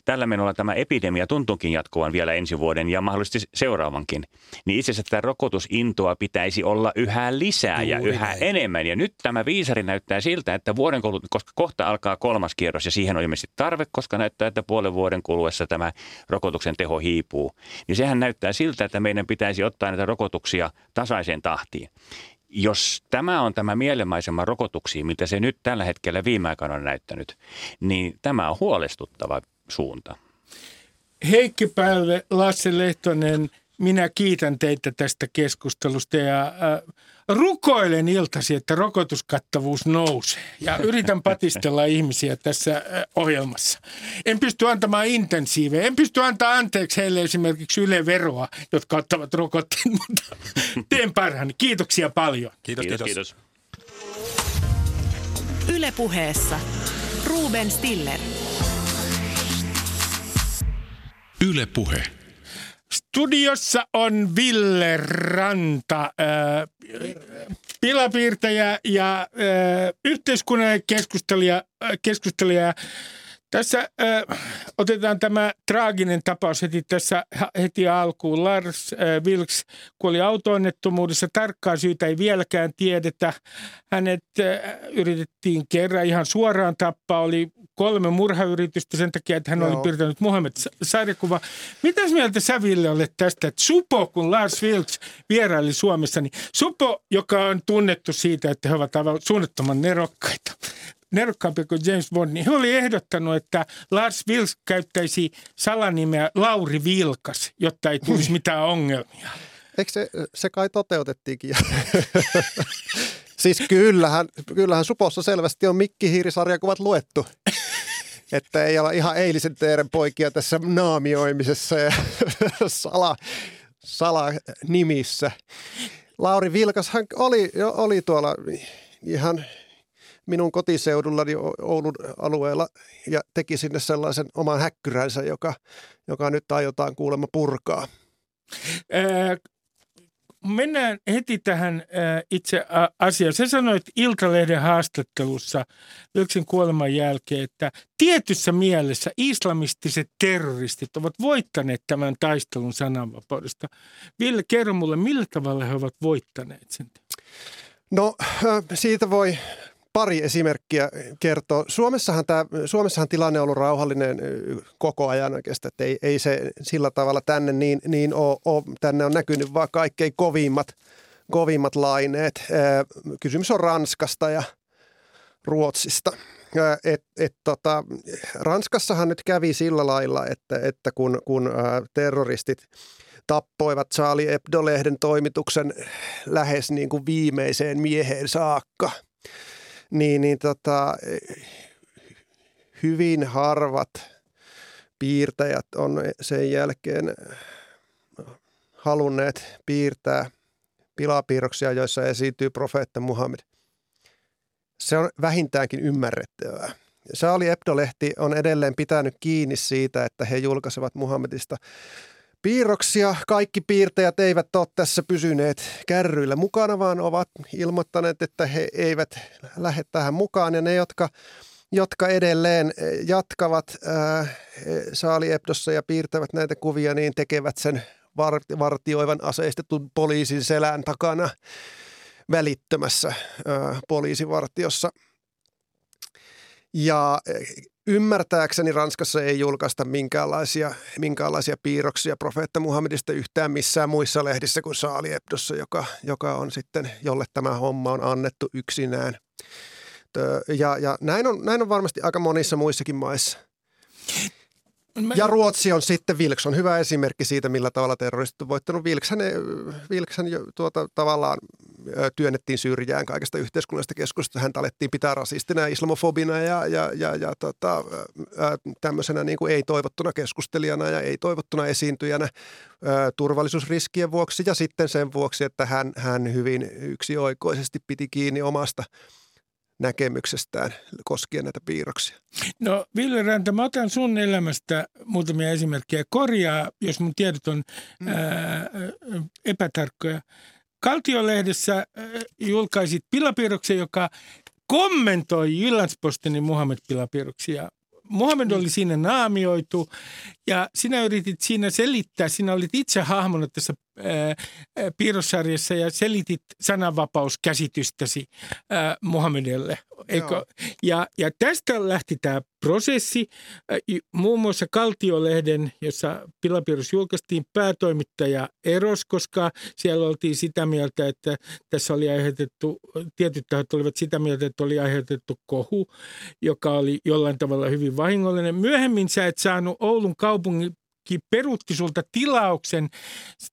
tällä menolla tämä epidemia tuntuukin jatkuvan vielä ensi vuoden ja mahdollisesti seuraavankin, niin itse asiassa tätä rokotusintoa pitäisi olla yhä lisää ja yhä näin. enemmän. Ja nyt tämä viisari näyttää siltä, että vuoden kuluessa, koska kohta alkaa kolmas kierros ja siihen on ilmeisesti tarve, koska näyttää, että puolen vuoden kuluessa tämä rokotuksen teho hiipuu, niin sehän näyttää siltä, että meidän pitäisi ottaa näitä rokotuksia tasaiseen tahtiin jos tämä on tämä mielenmaisema rokotuksiin, mitä se nyt tällä hetkellä viime aikoina on näyttänyt, niin tämä on huolestuttava suunta. Heikki Päälve, Lasse Lehtonen, minä kiitän teitä tästä keskustelusta ja äh, rukoilen iltasi, että rokotuskattavuus nousee ja yritän patistella *laughs* ihmisiä tässä äh, ohjelmassa. En pysty antamaan intensiivejä, en pysty antaa anteeksi heille esimerkiksi Yle Veroa, jotka ottavat rokotteen, *laughs* mutta teen parhaani. Kiitoksia paljon. Kiitos, kiitos. kiitos. Yle puheessa Ruben Stiller. Yle Puhe. Studiossa on Ville Ranta, äh, pilapiirtäjä ja äh, yhteiskunnallinen keskustelija, äh, keskustelija tässä otetaan tämä traaginen tapaus heti tässä heti alkuun. Lars Vilks kuoli autoonnettomuudessa. Tarkkaa syytä ei vieläkään tiedetä. Hänet yritettiin kerran ihan suoraan tappaa. Oli kolme murhayritystä sen takia, että hän Joo. oli piirtänyt Mohamed sarjakuva. Mitäs mieltä sä Ville olet tästä, että Supo, kun Lars Vilks vieraili Suomessa, niin Supo, joka on tunnettu siitä, että he ovat aivan suunnattoman nerokkaita, nerokkaampi kuin James Bond, niin he oli ehdottanut, että Lars Vilks käyttäisi salanimeä Lauri Vilkas, jotta ei tulisi *laughs* mitään ongelmia. Eikö se, se kai toteutettiinkin? *laughs* siis kyllähän, kyllähän Supossa selvästi on Mikki Hiirisarjakuvat luettu. *laughs* Että ei ole ihan eilisen teeren poikia tässä naamioimisessa ja *laughs* sala, sala nimissä. Lauri Vilkas hän oli, oli tuolla ihan minun kotiseudullani Oulun alueella ja teki sinne sellaisen oman häkkyränsä, joka, joka nyt aiotaan kuulemma purkaa. Ää, mennään heti tähän ää, itse asiaan. Sä sanoit Iltalehden haastattelussa Vilksin kuoleman jälkeen, että tietyssä mielessä islamistiset terroristit ovat voittaneet tämän taistelun sananvapaudesta. Ville, kerro mulle, millä tavalla he ovat voittaneet sen? No siitä voi pari esimerkkiä kertoa. Suomessahan, tämä, Suomessahan tilanne on ollut rauhallinen koko ajan oikeastaan, että ei, ei se sillä tavalla tänne niin, niin ole, ole. Tänne on näkynyt vaan kaikkein kovimmat, kovimmat laineet. Kysymys on Ranskasta ja Ruotsista. Et, et, tota, Ranskassahan nyt kävi sillä lailla, että, että kun, kun terroristit tappoivat Charlie Hebdo-lehden toimituksen lähes niin kuin viimeiseen mieheen saakka – niin, niin tota, hyvin harvat piirtäjät on sen jälkeen halunneet piirtää pilapiirroksia, joissa esiintyy profeetta Muhammed. Se on vähintäänkin ymmärrettävää. Saali Ebdo-lehti on edelleen pitänyt kiinni siitä, että he julkaisevat Muhammedista piirroksia. Kaikki piirtäjät eivät ole tässä pysyneet kärryillä mukana, vaan ovat ilmoittaneet, että he eivät lähde tähän mukaan. Ja ne, jotka, jotka edelleen jatkavat äh, Saali ja piirtävät näitä kuvia, niin tekevät sen vartioivan aseistetun poliisin selän takana välittömässä äh, poliisivartiossa. Ja Ymmärtääkseni Ranskassa ei julkaista minkäänlaisia, minkäänlaisia piirroksia profeetta Muhammedista yhtään missään muissa lehdissä kuin Saali Ebdossa, joka, joka on sitten, jolle tämä homma on annettu yksinään. Ja, ja näin, on, näin on varmasti aika monissa muissakin maissa. Mä... Ja Ruotsi on sitten, Vilks on hyvä esimerkki siitä, millä tavalla terroristit on voittanut. Vilkshän, Vilkshän tuota, tavallaan työnnettiin syrjään kaikesta yhteiskunnallisesta keskustelusta. Häntä alettiin pitää rasistina ja islamofobina ja, ja, ja, ja tota, tämmöisenä niin kuin ei-toivottuna keskustelijana ja ei-toivottuna esiintyjänä turvallisuusriskien vuoksi ja sitten sen vuoksi, että hän, hän hyvin yksioikoisesti piti kiinni omasta – näkemyksestään koskien näitä piirroksia? No Ville Ranta, mä otan sun elämästä muutamia esimerkkejä. Korjaa, jos mun tiedot on mm. ää, epätarkkoja. Kaltiolehdessä julkaisit pilapiirroksen, joka kommentoi Jyllandspostenin Muhammed-pilapiirroksia. Muhammed oli siinä naamioitu ja sinä yritit siinä selittää, sinä olit itse hahmona tässä ää, piirrossarjassa ja selitit sananvapauskäsitystäsi ää, Muhammedille. Eikö? Ja, ja tästä lähti tämä prosessi. Muun muassa Kaltiolehden, jossa Pilapiirros julkaistiin, päätoimittaja eros, koska siellä oltiin sitä mieltä, että tässä oli aiheutettu, tietyt tahot olivat sitä mieltä, että oli aiheutettu kohu, joka oli jollain tavalla hyvin vahingollinen. Myöhemmin sä et saanut Oulun kaupungin peruutti sulta tilauksen,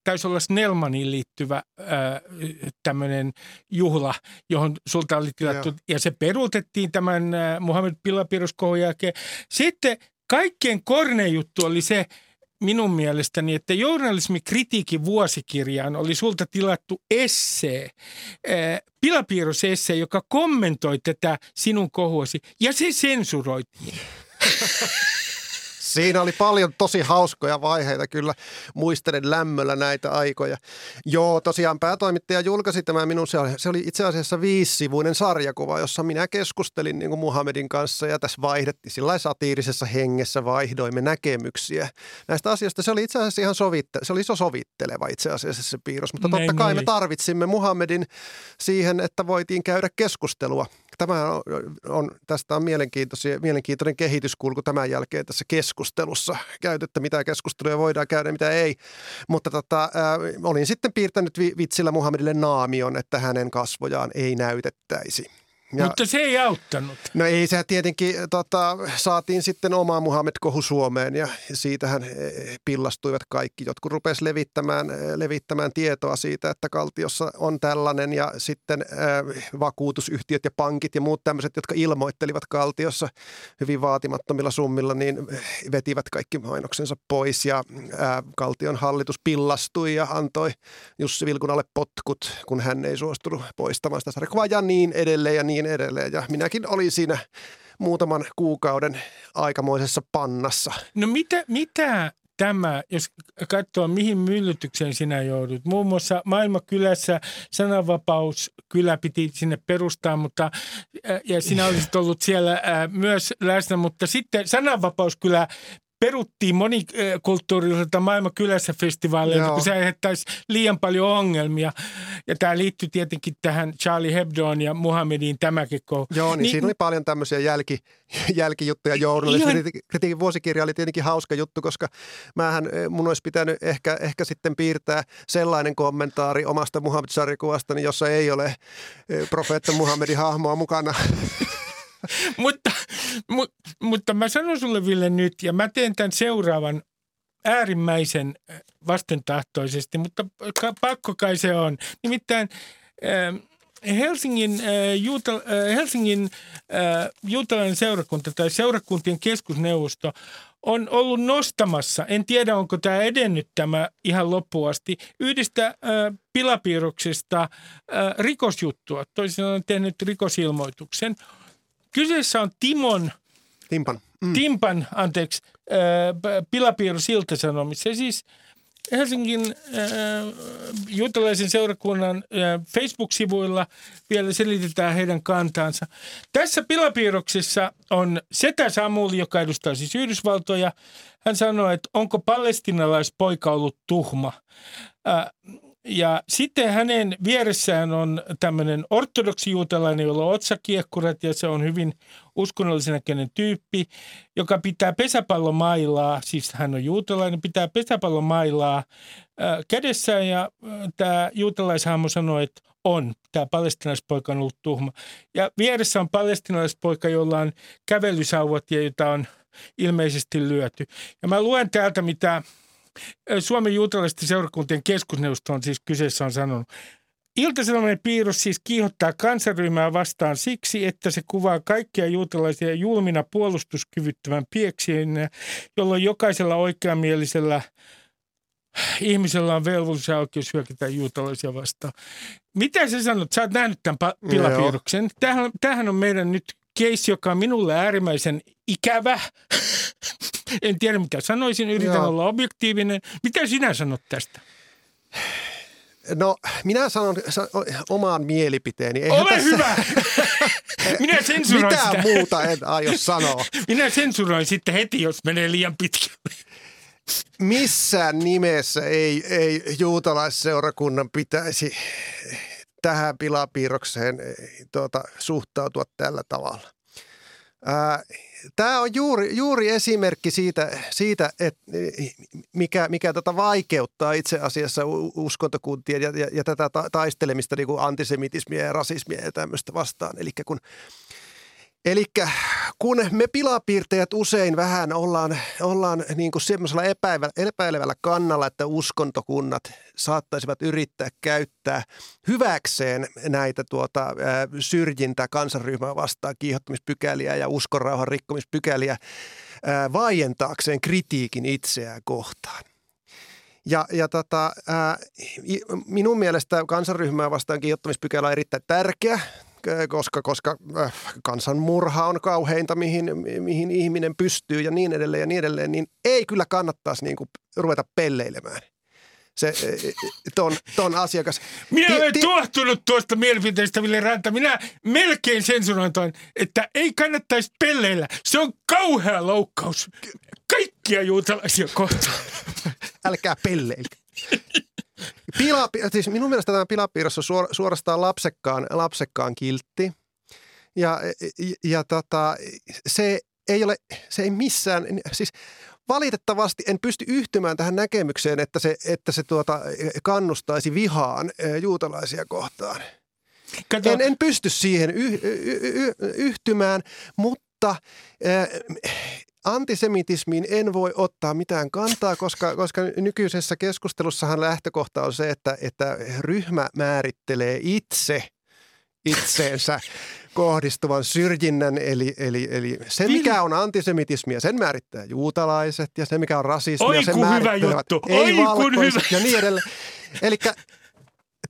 taisi olla Snellmaniin liittyvä tämmöinen juhla, johon sulta oli tilattu, Joo. ja se peruutettiin tämän ää, Muhammed Pilapiruskohun jälkeen. Sitten kaikkein kornein juttu oli se, minun mielestäni, että journalismikritiikin vuosikirjaan oli sulta tilattu essee, pilapiirros essee, joka kommentoi tätä sinun kohuasi, ja se sensuroitiin. *laughs* Siinä oli paljon tosi hauskoja vaiheita kyllä. Muistelen lämmöllä näitä aikoja. Joo, tosiaan päätoimittaja julkaisi tämä minun, se oli, se oli itse asiassa viisivuinen sarjakuva, jossa minä keskustelin niin kuin Muhammedin kanssa ja tässä vaihdettiin sillä satiirisessa hengessä vaihdoimme näkemyksiä näistä asioista. Se oli itse asiassa ihan sovitte, se oli iso sovitteleva itse asiassa se piirros, mutta totta kai me tarvitsimme Muhammedin siihen, että voitiin käydä keskustelua tämä on, on, tästä on mielenkiintoinen kehityskulku tämän jälkeen tässä keskustelussa käytettä, mitä keskusteluja voidaan käydä, mitä ei. Mutta tota, äh, olin sitten piirtänyt vitsillä Muhammedille naamion, että hänen kasvojaan ei näytettäisi. Ja, Mutta se ei auttanut. No ei, se tietenkin tota, saatiin sitten oma Muhammed-kohu Suomeen ja siitähän eh, pillastuivat kaikki. Jotkut rupesivat levittämään, eh, levittämään tietoa siitä, että Kaltiossa on tällainen ja sitten äh, vakuutusyhtiöt ja pankit ja muut tämmöiset, jotka ilmoittelivat Kaltiossa hyvin vaatimattomilla summilla, niin vetivät kaikki mainoksensa pois ja äh, Kaltion hallitus pillastui ja antoi Jussi Vilkunalle potkut, kun hän ei suostunut poistamaan sitä sarjakuvaa ja niin edelleen ja niin niin edelleen. Ja minäkin olin siinä muutaman kuukauden aikamoisessa pannassa. No mitä, mitä tämä, jos katsoo mihin myllytykseen sinä joudut. Muun muassa Maailmakylässä sananvapauskylä piti sinne perustaa, mutta, ja sinä olisit ollut siellä myös läsnä, mutta sitten sananvapauskylä peruttiin monikulttuuriselta maailman kylässä festivaaleilta, kun se aiheuttaisi liian paljon ongelmia. Ja tämä liittyy tietenkin tähän Charlie Hebdoon ja Muhammedin tämäkin kohu. Joo, niin, niin siinä oli paljon tämmöisiä jälki, jälkijuttuja Kritiikin vuosikirja oli tietenkin hauska juttu, koska mähän, eh, mun olisi pitänyt ehkä, ehkä sitten piirtää sellainen kommentaari omasta Muhammed-sarjakuvastani, jossa ei ole eh, profeetta Muhammedin hahmoa mukana. *laughs* *laughs* mutta, mu, mutta mä sanon sulle Ville nyt, ja mä teen tämän seuraavan äärimmäisen äh, vastentahtoisesti, mutta pakko kai se on. Nimittäin äh, Helsingin, äh, juuta, äh, Helsingin äh, juutalainen seurakunta tai seurakuntien keskusneuvosto on ollut nostamassa, en tiedä onko tämä edennyt tämä ihan loppuun asti, yhdestä äh, pilapiirroksesta rikosjuttua. Toisin on tehnyt rikosilmoituksen – Kyseessä on Timon, Timpan, mm. Timpan anteeksi, äh, Pilapiirros Ilta-Sanomissa. Siis Helsingin äh, juutalaisen seurakunnan äh, Facebook-sivuilla vielä selitetään heidän kantaansa. Tässä pilapiirroksessa on Setä Samuli, joka edustaa siis Yhdysvaltoja. Hän sanoi, että onko palestinalaispoika ollut tuhma. Äh, ja sitten hänen vieressään on tämmöinen ortodoksijuutalainen, jolla on otsakiekkurat ja se on hyvin uskonnollisen näköinen tyyppi, joka pitää pesäpallomailaa, siis hän on juutalainen, pitää pesäpallomailaa äh, kädessään ja äh, tämä juutalaishahmo sanoi, että on, tämä palestinaispoika on ollut tuhma. Ja vieressä on palestinaispoika, jolla on kävelysauvat ja jota on ilmeisesti lyöty. Ja mä luen täältä, mitä Suomen juutalaisten seurakuntien keskusneuvosto on siis kyseessä on sanonut. Ilta-Sanomien piirros siis kiihottaa kansanryhmää vastaan siksi, että se kuvaa kaikkia juutalaisia julmina puolustuskyvyttömän pieksien, jolloin jokaisella oikeamielisellä ihmisellä on velvollisuus ja oikeus hyökätä juutalaisia vastaan. Mitä sä sanot? Sä oot nähnyt tämän pilapiirroksen. Tämähän, tämähän on meidän nyt keissi, joka on minulle äärimmäisen ikävä. *laughs* en tiedä, mitä sanoisin. Yritän Joo. olla objektiivinen. Mitä sinä sanot tästä? No, minä sanon omaan mielipiteeni. Eihän Ole tässä, hyvä! *laughs* Minä sensuroin Mitään sitä. muuta en aio sanoa. *laughs* Minä sensuroin sitten heti, jos menee liian pitkälle. Missään nimessä ei, ei juutalaisseurakunnan pitäisi tähän pilapiirrokseen eh, tuota, suhtautua tällä tavalla. Tämä on juuri, juuri esimerkki siitä, siitä että mikä, mikä tätä vaikeuttaa itse asiassa uskontokuntien ja, ja, ja tätä ta- taistelemista niin kuin antisemitismia ja rasismia ja tämmöistä vastaan. Eli kun Eli kun me pilapiirtäjät usein vähän ollaan, ollaan niin kuin semmoisella epäilevällä, kannalla, että uskontokunnat saattaisivat yrittää käyttää hyväkseen näitä tuota, ää, syrjintää kansanryhmää vastaan kiihottamispykäliä ja uskonrauhan rikkomispykäliä vaientaakseen kritiikin itseään kohtaan. Ja, ja tota, ää, minun mielestä kansanryhmää vastaan kiihottamispykälä on erittäin tärkeä koska, koska äh, kansanmurha on kauheinta, mihin, mihin ihminen pystyy ja niin edelleen ja niin edelleen, niin ei kyllä kannattaisi niin kuin ruveta pelleilemään se ton, ton asiakas. Minä olen ti- tuohtunut tuosta mielipiteestä, Ville Ranta. Minä melkein sensuroin ton, että ei kannattaisi pelleillä. Se on kauhea loukkaus kaikkia juutalaisia kohtaan. Älkää pelleilkä. *laughs* Pila, siis minun mielestä tämä pilapiirros on suor, suorastaan lapsekkaan, lapsekkaan kiltti. Ja, ja, ja tota, se ei ole, se ei missään, siis valitettavasti en pysty yhtymään tähän näkemykseen, että se, että se tuota, kannustaisi vihaan juutalaisia kohtaan. En, en pysty siihen y, y, y, yhtymään, mutta antisemitismiin en voi ottaa mitään kantaa, koska, koska nykyisessä keskustelussahan lähtökohta on se, että, että ryhmä määrittelee itse itseensä *laughs* kohdistuvan syrjinnän, eli, eli, eli se mikä on antisemitismia, sen määrittää juutalaiset ja se mikä on rasismia, Oi, sen määrittelevät ei valkoiset ja niin edelleen. Eli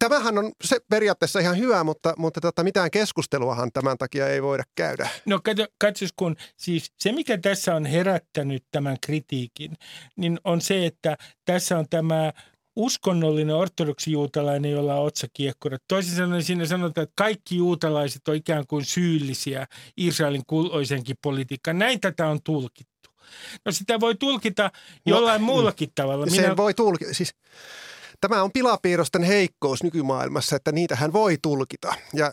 Tämähän on se periaatteessa ihan hyvä, mutta, mutta tota, mitään keskusteluahan tämän takia ei voida käydä. No katso, katsos, kun siis se, mikä tässä on herättänyt tämän kritiikin, niin on se, että tässä on tämä uskonnollinen ortodoksi juutalainen, jolla on otsakiekkurat. Toisin sanoen siinä sanotaan, että kaikki juutalaiset on ikään kuin syyllisiä Israelin kulloisenkin politiikkaan. Näin tätä on tulkittu. No sitä voi tulkita jollain no, muullakin tavalla. Minä... Se voi tulkita, siis Tämä on pilapiirrosten heikkous nykymaailmassa, että niitä hän voi tulkita ja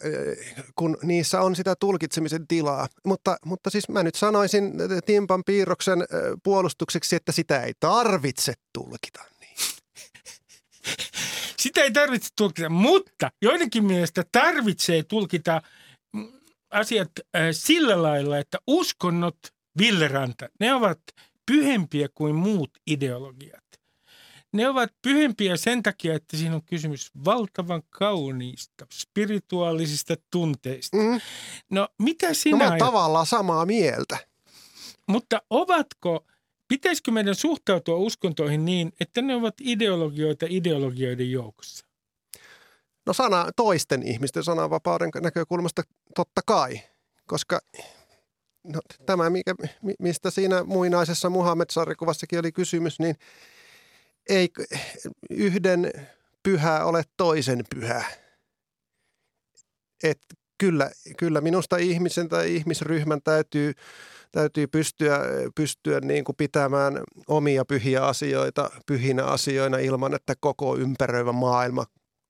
kun niissä on sitä tulkitsemisen tilaa. Mutta, mutta siis mä nyt sanoisin Timpan piirroksen puolustukseksi, että sitä ei tarvitse tulkita niin. *laughs* Sitä ei tarvitse tulkita, mutta joidenkin mielestä tarvitsee tulkita mm, asiat sillä lailla, että uskonnot, Villeranta, ne ovat pyhempiä kuin muut ideologiat ne ovat pyhempiä sen takia, että siinä on kysymys valtavan kauniista, spirituaalisista tunteista. Mm. No mitä sinä... No mä tavallaan samaa mieltä. Mutta ovatko, pitäisikö meidän suhtautua uskontoihin niin, että ne ovat ideologioita ideologioiden joukossa? No sana toisten ihmisten sananvapauden näkökulmasta totta kai, koska no, tämä, mikä, mistä siinä muinaisessa Muhammed-sarjakuvassakin oli kysymys, niin – ei yhden pyhä ole toisen pyhä. Et kyllä, kyllä minusta ihmisen tai ihmisryhmän täytyy, täytyy pystyä, pystyä niin kuin pitämään omia pyhiä asioita pyhinä asioina ilman, että koko ympäröivä maailma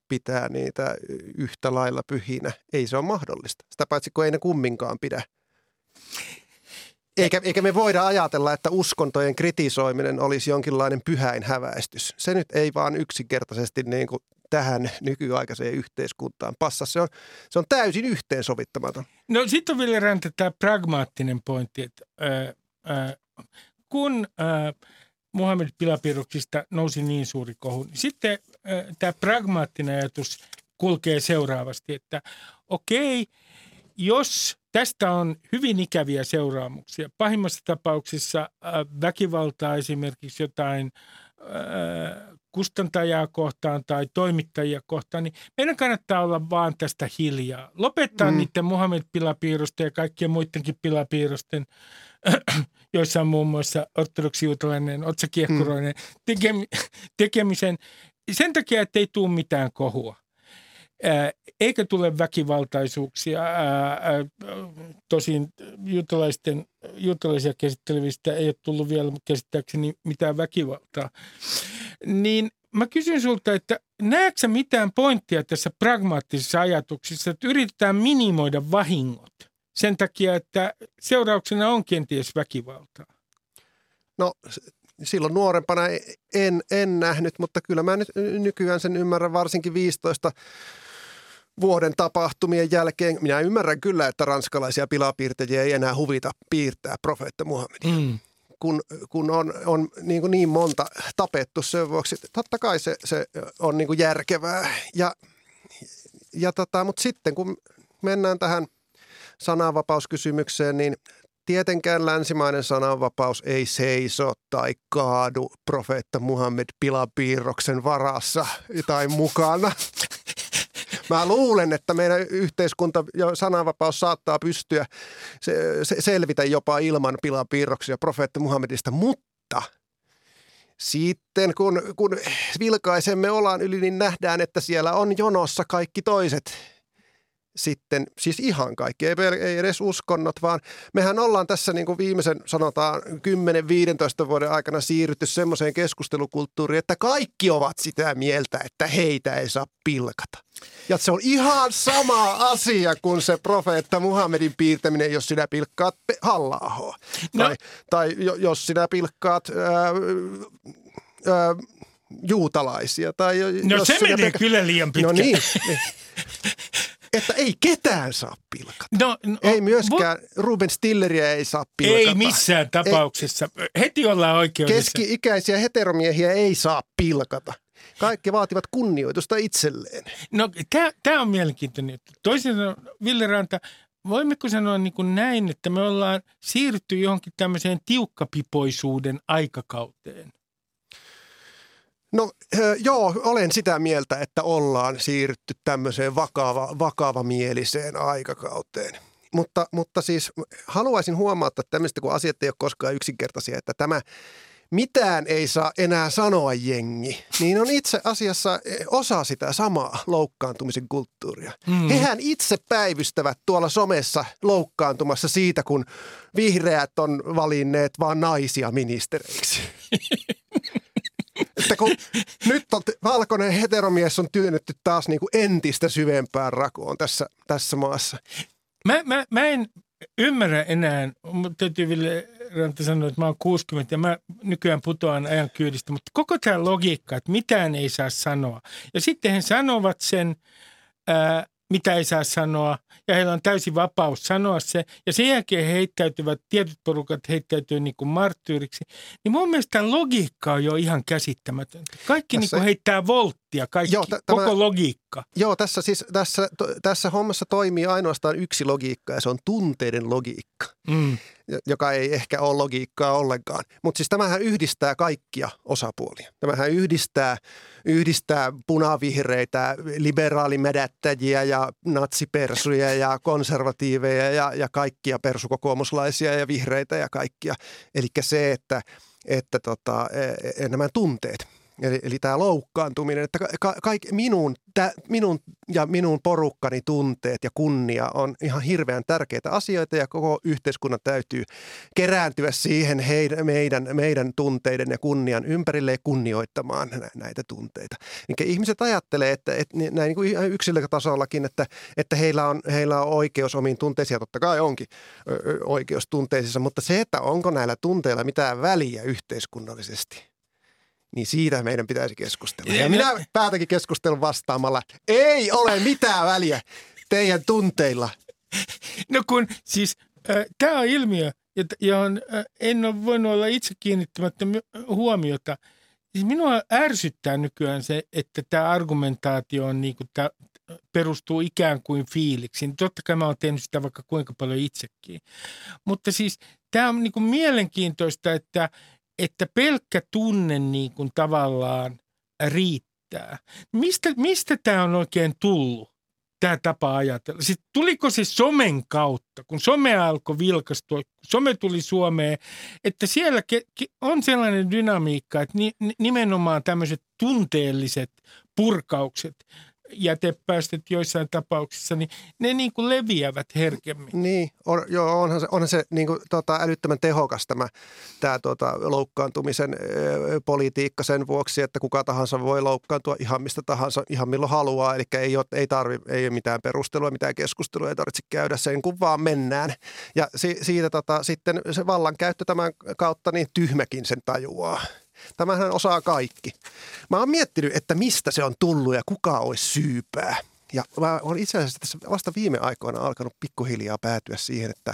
pitää niitä yhtä lailla pyhinä. Ei se ole mahdollista. Sitä paitsi kun ei ne kumminkaan pidä. Eikä, eikä me voida ajatella, että uskontojen kritisoiminen olisi jonkinlainen pyhäin häväistys. Se nyt ei vaan yksinkertaisesti niin kuin tähän nykyaikaiseen yhteiskuntaan passa. Se on, se on täysin yhteensovittamaton. No sitten on vielä Räntä tämä pragmaattinen pointti, että ää, ää, kun ää, Muhammed Pilapiruksista nousi niin suuri kohu, niin sitten tämä pragmaattinen ajatus kulkee seuraavasti, että okei, jos Tästä on hyvin ikäviä seuraamuksia. Pahimmassa tapauksessa äh, väkivaltaa esimerkiksi jotain äh, kustantajaa kohtaan tai toimittajia kohtaan, niin meidän kannattaa olla vaan tästä hiljaa. Lopettaa mm. niiden Muhammed-pilapiirusten ja kaikkien muidenkin pilapiirusten, *clears throat* joissa on muun muassa ortodoksijuutalainen otsakiekkuroinen mm. tekemisen sen takia, että ei tule mitään kohua. Eikä tule väkivaltaisuuksia. tosin juutalaisten, juutalaisia käsittelevistä ei ole tullut vielä käsittääkseni mitään väkivaltaa. Niin mä kysyn sulta, että näetkö mitään pointtia tässä pragmaattisessa ajatuksessa, että yritetään minimoida vahingot sen takia, että seurauksena on kenties väkivaltaa? No silloin nuorempana en, en nähnyt, mutta kyllä mä nyt nykyään sen ymmärrän varsinkin 15 vuoden tapahtumien jälkeen. Minä ymmärrän kyllä, että ranskalaisia pilapiirtejä ei enää huvita piirtää profeetta Muhammedin. Mm. Kun, kun on, on niin, kuin niin monta tapettu sen vuoksi. Totta kai se, se on niin kuin järkevää. Ja, ja tota, mutta sitten kun mennään tähän sananvapauskysymykseen, niin Tietenkään länsimainen sananvapaus ei seiso tai kaadu profeetta Muhammed pilapiirroksen varassa tai mukana. Mä luulen, että meidän yhteiskunta ja sananvapaus saattaa pystyä se, se, selvitä jopa ilman pilapiirroksia profeetta Muhammedista, mutta sitten kun, kun vilkaisemme olan yli, niin nähdään, että siellä on jonossa kaikki toiset sitten, siis ihan kaikki, ei, ei edes uskonnot, vaan mehän ollaan tässä niin kuin viimeisen sanotaan 10-15 vuoden aikana siirrytty semmoiseen keskustelukulttuuriin, että kaikki ovat sitä mieltä, että heitä ei saa pilkata. Ja se on ihan sama asia kuin se profeetta Muhammedin piirtäminen, jos sinä pilkkaat halla no. Tai, tai jos sinä pilkkaat... Ää, ää, juutalaisia. Tai no jos se menee pelkä... kyllä liian pitkä. No niin. *laughs* että ei ketään saa pilkata. No, no, ei myöskään, vo- Ruben Stilleria ei saa pilkata. Ei missään tapauksessa. Ei, Heti ollaan oikeudessa. Keski-ikäisiä heteromiehiä ei saa pilkata. Kaikki vaativat kunnioitusta itselleen. No tämä on mielenkiintoinen. Toisin sanoen, Ville Ranta, voimmeko sanoa niin kuin näin, että me ollaan siirrytty johonkin tämmöiseen tiukkapipoisuuden aikakauteen? No joo, olen sitä mieltä, että ollaan siirrytty tämmöiseen vakava, vakavamieliseen aikakauteen. Mutta, mutta siis haluaisin huomauttaa tämmöistä, kun asiat ei ole koskaan yksinkertaisia, että tämä mitään ei saa enää sanoa jengi, niin on itse asiassa osa sitä samaa loukkaantumisen kulttuuria. Mm. Hehän itse päivystävät tuolla somessa loukkaantumassa siitä, kun vihreät on valinneet vain naisia ministereiksi. *laughs* että kun nyt on, valkoinen heteromies on työnnetty taas niin kuin entistä syvempään rakoon tässä, tässä maassa. Mä, mä, mä en ymmärrä enää, mutta täytyy Ville Ranta sanoa, että mä oon 60 ja mä nykyään putoan ajan kyydistä, mutta koko tämä logiikka, että mitään ei saa sanoa. Ja sitten he sanovat sen, ää, mitä ei saa sanoa, ja heillä on täysin vapaus sanoa se, ja sen jälkeen he heittäytyvät, tietyt porukat heittäytyy niin kuin marttyyriksi, niin mun mielestä logiikka on jo ihan käsittämätöntä. Kaikki niin kuin heittää volttia, kaikki, joo, t- koko tämä, logiikka. Joo, tässä, siis, tässä, to, tässä hommassa toimii ainoastaan yksi logiikka, ja se on tunteiden logiikka. Mm joka ei ehkä ole logiikkaa ollenkaan. Mutta siis tämähän yhdistää kaikkia osapuolia. Tämähän yhdistää, yhdistää punavihreitä, liberaalimedättäjiä ja natsipersuja ja konservatiiveja ja, ja kaikkia persukokoomuslaisia ja vihreitä ja kaikkia. Eli se, että, että tota, e, e, nämä tunteet – Eli, eli tämä loukkaantuminen, että ka, ka, minun, tä, minun ja minun porukkani tunteet ja kunnia on ihan hirveän tärkeitä asioita ja koko yhteiskunnan täytyy kerääntyä siihen heidän, meidän, meidän tunteiden ja kunnian ympärille ja kunnioittamaan näitä tunteita. Eli ihmiset ajattelee, että, että näin niin kuin yksilötasollakin, että, että heillä, on, heillä on oikeus omiin tunteisiin ja totta kai onkin oikeus tunteisiinsa, mutta se, että onko näillä tunteilla mitään väliä yhteiskunnallisesti – niin siitä meidän pitäisi keskustella. Ja minä päätänkin keskustelun vastaamalla, ei ole mitään väliä teidän tunteilla. No kun siis äh, tämä on ilmiö, johon äh, en ole voinut olla itse kiinnittämättä huomiota. Siis minua ärsyttää nykyään se, että tämä argumentaatio on niin kuin tää, perustuu ikään kuin fiiliksiin. Totta kai mä oon tehnyt sitä vaikka kuinka paljon itsekin. Mutta siis tämä on niin kuin mielenkiintoista, että – että pelkkä tunne niin kuin tavallaan riittää. Mistä, mistä tämä on oikein tullut, tämä tapa ajatella? Sitten tuliko se somen kautta, kun some alkoi vilkastua, some tuli Suomeen, että siellä on sellainen dynamiikka, että nimenomaan tämmöiset tunteelliset purkaukset jätepäästöt joissain tapauksissa, niin ne niin kuin leviävät herkemmin. Niin, on, joo, onhan se, onhan se niin kuin, tota, älyttömän tehokas tämä, tämä tota, loukkaantumisen ö, politiikka sen vuoksi, että kuka tahansa voi loukkaantua ihan mistä tahansa, ihan milloin haluaa. Eli ei, ole, ei, tarvi, ei ole mitään perustelua, mitään keskustelua, ei tarvitse käydä sen, kun vaan mennään. Ja si, siitä tota, sitten se vallankäyttö tämän kautta, niin tyhmäkin sen tajuaa. Tämähän osaa kaikki. Mä oon miettinyt, että mistä se on tullut ja kuka olisi syypää. Ja mä olen itse asiassa tässä vasta viime aikoina alkanut pikkuhiljaa päätyä siihen, että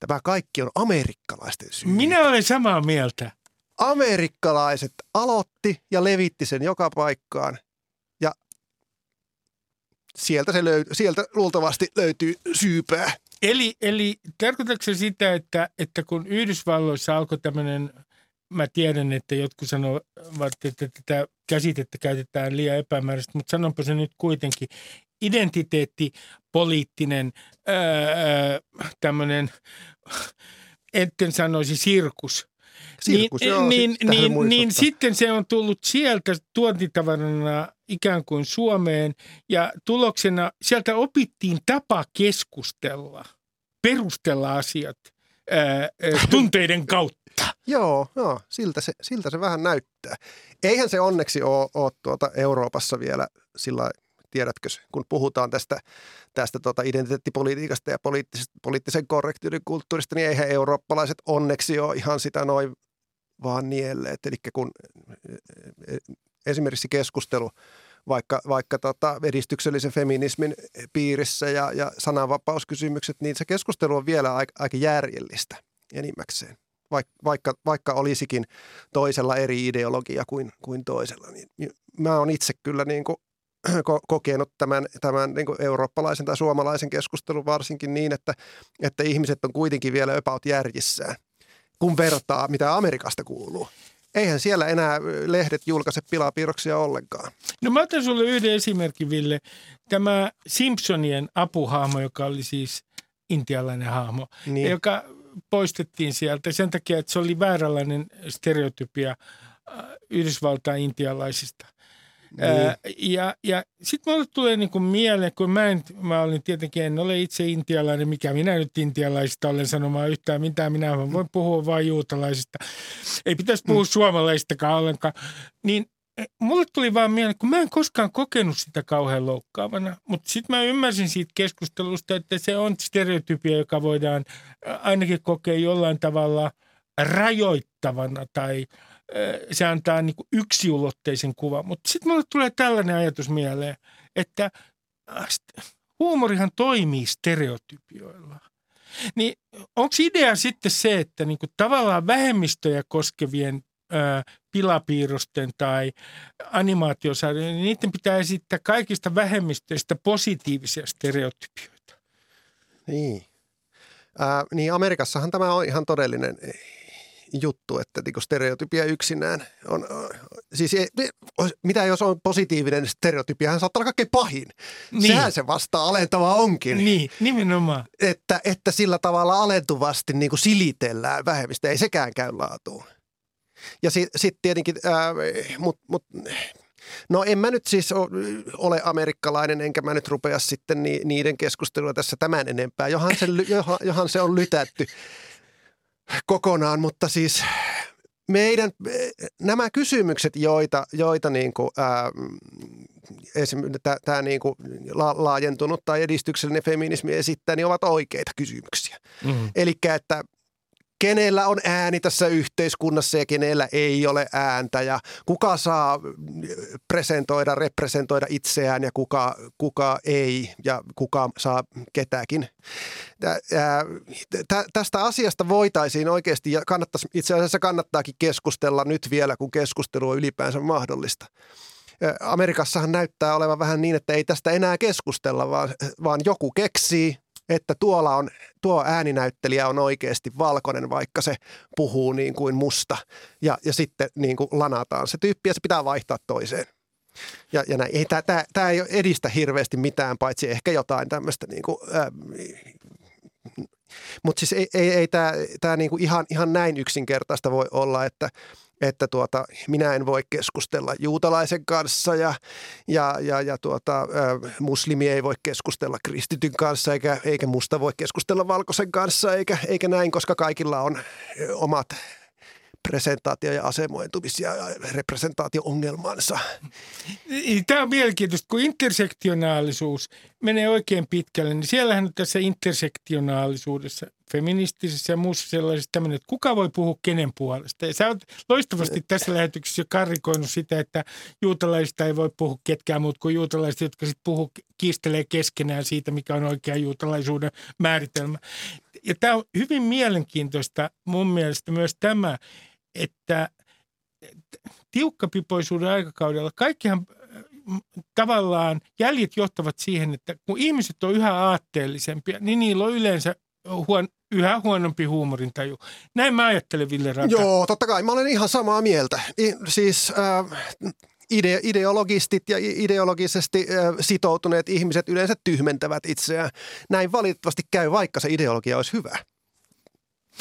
tämä kaikki on amerikkalaisten syy. Minä olen samaa mieltä. Amerikkalaiset aloitti ja levitti sen joka paikkaan. Ja sieltä, se löy- sieltä luultavasti löytyy syypää. Eli, eli tarkoitatko se sitä, että, että kun Yhdysvalloissa alkoi tämmöinen – mä tiedän, että jotkut sanovat, että tätä käsitettä käytetään liian epämääräisesti, mutta sanonpa se nyt kuitenkin. Identiteettipoliittinen tämmöinen, etten sanoisi sirkus. Sirkus, niin, joo, niin, sit- niin, muistuttaa. niin sitten se on tullut sieltä tuontitavarana ikään kuin Suomeen ja tuloksena sieltä opittiin tapa keskustella, perustella asiat ää, *laughs* tunteiden kautta. Joo, joo siltä, se, siltä se vähän näyttää. Eihän se onneksi ole, ole tuota Euroopassa vielä sillä tiedätkö, kun puhutaan tästä, tästä tuota identiteettipolitiikasta ja poliittisen korrektiuden kulttuurista, niin eihän eurooppalaiset onneksi ole ihan sitä noin vaan nielleet. Eli kun e, esimerkiksi keskustelu vaikka, vaikka tota edistyksellisen feminismin piirissä ja, ja sananvapauskysymykset, niin se keskustelu on vielä aika, aika järjellistä enimmäkseen vaikka, vaikka olisikin toisella eri ideologia kuin, kuin toisella. Niin mä oon itse kyllä niin kuin *clears throat* kokenut tämän, tämän niin kuin eurooppalaisen tai suomalaisen keskustelun varsinkin niin, että, että ihmiset on kuitenkin vielä about järjissään, kun vertaa, mitä Amerikasta kuuluu. Eihän siellä enää lehdet julkaise pilapiirroksia ollenkaan. No mä otan sulle yhden esimerkin, Ville. Tämä Simpsonien apuhahmo, joka oli siis intialainen hahmo, niin. joka poistettiin sieltä sen takia, että se oli vääränlainen stereotypia äh, Yhdysvaltain intialaisista. Niin. Ää, ja ja sitten mulle tulee niinku mieleen, kun mä, en, mä olin tietenkin, en ole itse intialainen, mikä minä nyt intialaisista olen sanomaan yhtään mitään, minä voin puhua vain juutalaisista. Ei pitäisi puhua mm. suomalaisistakaan ollenkaan. Niin mulle tuli vaan mieleen, kun mä en koskaan kokenut sitä kauhean loukkaavana, mutta sitten mä ymmärsin siitä keskustelusta, että se on stereotypia, joka voidaan ainakin kokea jollain tavalla rajoittavana tai se antaa niin yksiulotteisen kuvan. Mutta sitten mulle tulee tällainen ajatus mieleen, että huumorihan toimii stereotypioilla. Niin onko idea sitten se, että niin kuin tavallaan vähemmistöjä koskevien pilapiirrosten tai animaatiosarjojen, niin niiden pitää esittää kaikista vähemmistöistä positiivisia stereotypioita. Niin. Ää, niin Amerikassahan tämä on ihan todellinen juttu, että niinku stereotypia yksinään on, siis ei, mitä jos on positiivinen stereotypia, hän saattaa olla kaikkein pahin. Niin. Sehän se vasta alentava onkin. Niin, nimenomaan. Että, että sillä tavalla alentuvasti niin kuin silitellään vähemmistä, ei sekään käy laatuun. Ja sitten sit tietenkin, äh, mut, mut, no en mä nyt siis ole amerikkalainen, enkä mä nyt rupea sitten ni, niiden keskustelua tässä tämän enempää, johan se, johan, johan se on lytätty kokonaan, mutta siis meidän, nämä kysymykset, joita, joita niin kuin, ää, esimerkiksi tämä niin kuin la, laajentunut tai edistyksellinen feminismi esittää, niin ovat oikeita kysymyksiä. Mm-hmm. Eli että kenellä on ääni tässä yhteiskunnassa ja kenellä ei ole ääntä ja kuka saa presentoida, representoida itseään ja kuka, kuka ei ja kuka saa ketäkin. Tästä asiasta voitaisiin oikeasti ja kannattaisi, itse asiassa kannattaakin keskustella nyt vielä, kun keskustelu on ylipäänsä mahdollista. Amerikassahan näyttää olevan vähän niin, että ei tästä enää keskustella, vaan, vaan joku keksii että tuolla on, tuo ääninäyttelijä on oikeasti valkoinen, vaikka se puhuu niin kuin musta. Ja, ja sitten niin kuin lanataan se tyyppi ja se pitää vaihtaa toiseen. Ja, ja näin. Ei, tämä, tämä ei edistä hirveästi mitään, paitsi ehkä jotain tämmöistä niin kuin, äh, mutta siis ei, ei, ei tämä, tämä niin kuin ihan, ihan näin yksinkertaista voi olla, että, että tuota, minä en voi keskustella juutalaisen kanssa ja, ja, ja, ja tuota, muslimi ei voi keskustella kristityn kanssa eikä, eikä musta voi keskustella valkoisen kanssa eikä, eikä näin, koska kaikilla on omat presentaatio- ja asemointumis- ja representaatio-ongelmansa. Tämä on mielenkiintoista, kun intersektionaalisuus menee oikein pitkälle, niin siellähän on tässä intersektionaalisuudessa, feministisessä ja muussa sellaisessa tämmöinen, että kuka voi puhua kenen puolesta. Ja sä oot loistavasti tässä lähetyksessä jo karrikoinut sitä, että juutalaisista ei voi puhua ketkään muut kuin juutalaiset, jotka sitten puhuu, kiistelee keskenään siitä, mikä on oikea juutalaisuuden määritelmä. Ja tämä on hyvin mielenkiintoista mun mielestä myös tämä, että tiukkapipoisuuden aikakaudella kaikkihan tavallaan jäljet johtavat siihen, että kun ihmiset on yhä aatteellisempia, niin niillä on yleensä huon, yhä huonompi huumorintaju. Näin mä ajattelen, Ville Ranta. Joo, totta kai. Mä olen ihan samaa mieltä. I, siis äh, ide, ideologistit ja ideologisesti äh, sitoutuneet ihmiset yleensä tyhmentävät itseään. Näin valitettavasti käy, vaikka se ideologia olisi hyvä.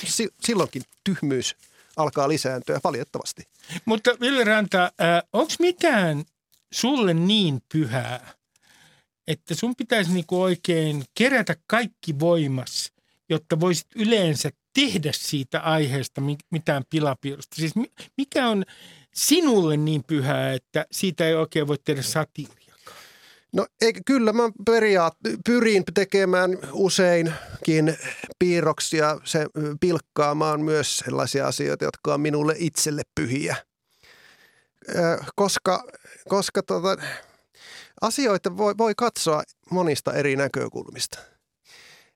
Si, silloinkin tyhmyys alkaa lisääntyä valitettavasti. Mutta Ville Ranta, äh, onko mitään sulle niin pyhää, että sun pitäisi niinku oikein kerätä kaikki voimas, jotta voisit yleensä tehdä siitä aiheesta mitään pilapiirusta? Siis mikä on sinulle niin pyhää, että siitä ei oikein voi tehdä satiiria? No eikä, kyllä mä periaat, pyrin tekemään useinkin piirroksia, se pilkkaamaan myös sellaisia asioita, jotka on minulle itselle pyhiä. Koska, koska tota, asioita voi, voi katsoa monista eri näkökulmista.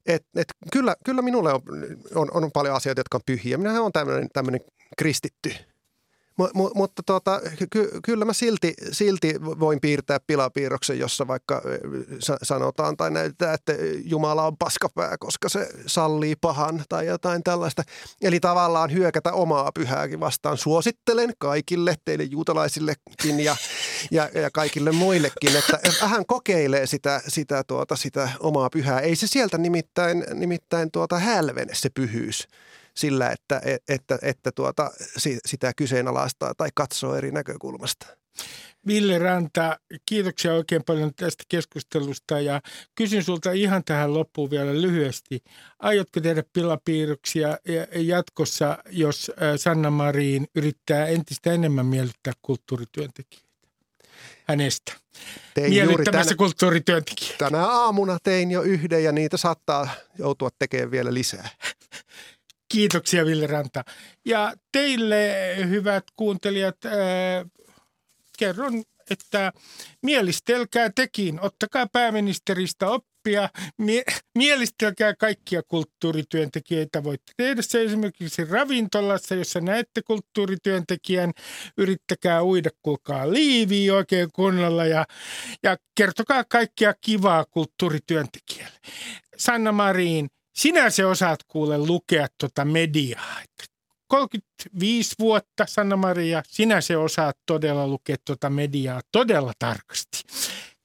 Et, et kyllä, kyllä minulle on, on, on paljon asioita, jotka on pyhiä. Minä olen tämmöinen kristitty – M- mutta tota, ky- kyllä mä silti, silti voin piirtää pilapiirroksen, jossa vaikka sanotaan tai näytetään, että Jumala on paskapää, koska se sallii pahan tai jotain tällaista. Eli tavallaan hyökätä omaa pyhääkin vastaan. Suosittelen kaikille, teille juutalaisillekin ja, ja, ja kaikille muillekin, että vähän kokeilee sitä, sitä, tuota, sitä omaa pyhää. Ei se sieltä nimittäin, nimittäin tuota hälvene se pyhyys sillä, että, että, että tuota, sitä kyseenalaistaa tai katsoo eri näkökulmasta. Ville Ranta, kiitoksia oikein paljon tästä keskustelusta ja kysyn sulta ihan tähän loppuun vielä lyhyesti. Aiotko tehdä pilapiirroksia jatkossa, jos Sanna Marin yrittää entistä enemmän miellyttää kulttuurityöntekijöitä? Hänestä. Tein Miellyttämässä tänä, kulttuurityöntekijöitä. Tänä aamuna tein jo yhden ja niitä saattaa joutua tekemään vielä lisää. Kiitoksia Ville Ranta. Ja teille hyvät kuuntelijat, äh, kerron, että mielistelkää tekin, ottakaa pääministeristä oppia, mie- mielistelkää kaikkia kulttuurityöntekijöitä. Voitte tehdä se esimerkiksi ravintolassa, jossa näette kulttuurityöntekijän, yrittäkää uida, kuulkaa liiviä oikein kunnolla ja, ja kertokaa kaikkia kivaa kulttuurityöntekijälle. Sanna Marin, sinä se osaat kuule lukea tuota mediaa. 35 vuotta, Sanna-Maria, sinä se osaat todella lukea tuota mediaa todella tarkasti.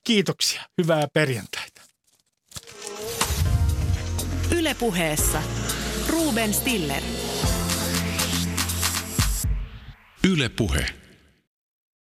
Kiitoksia, hyvää perjantaita. Ylepuheessa Ruben Stiller. Ylepuhe.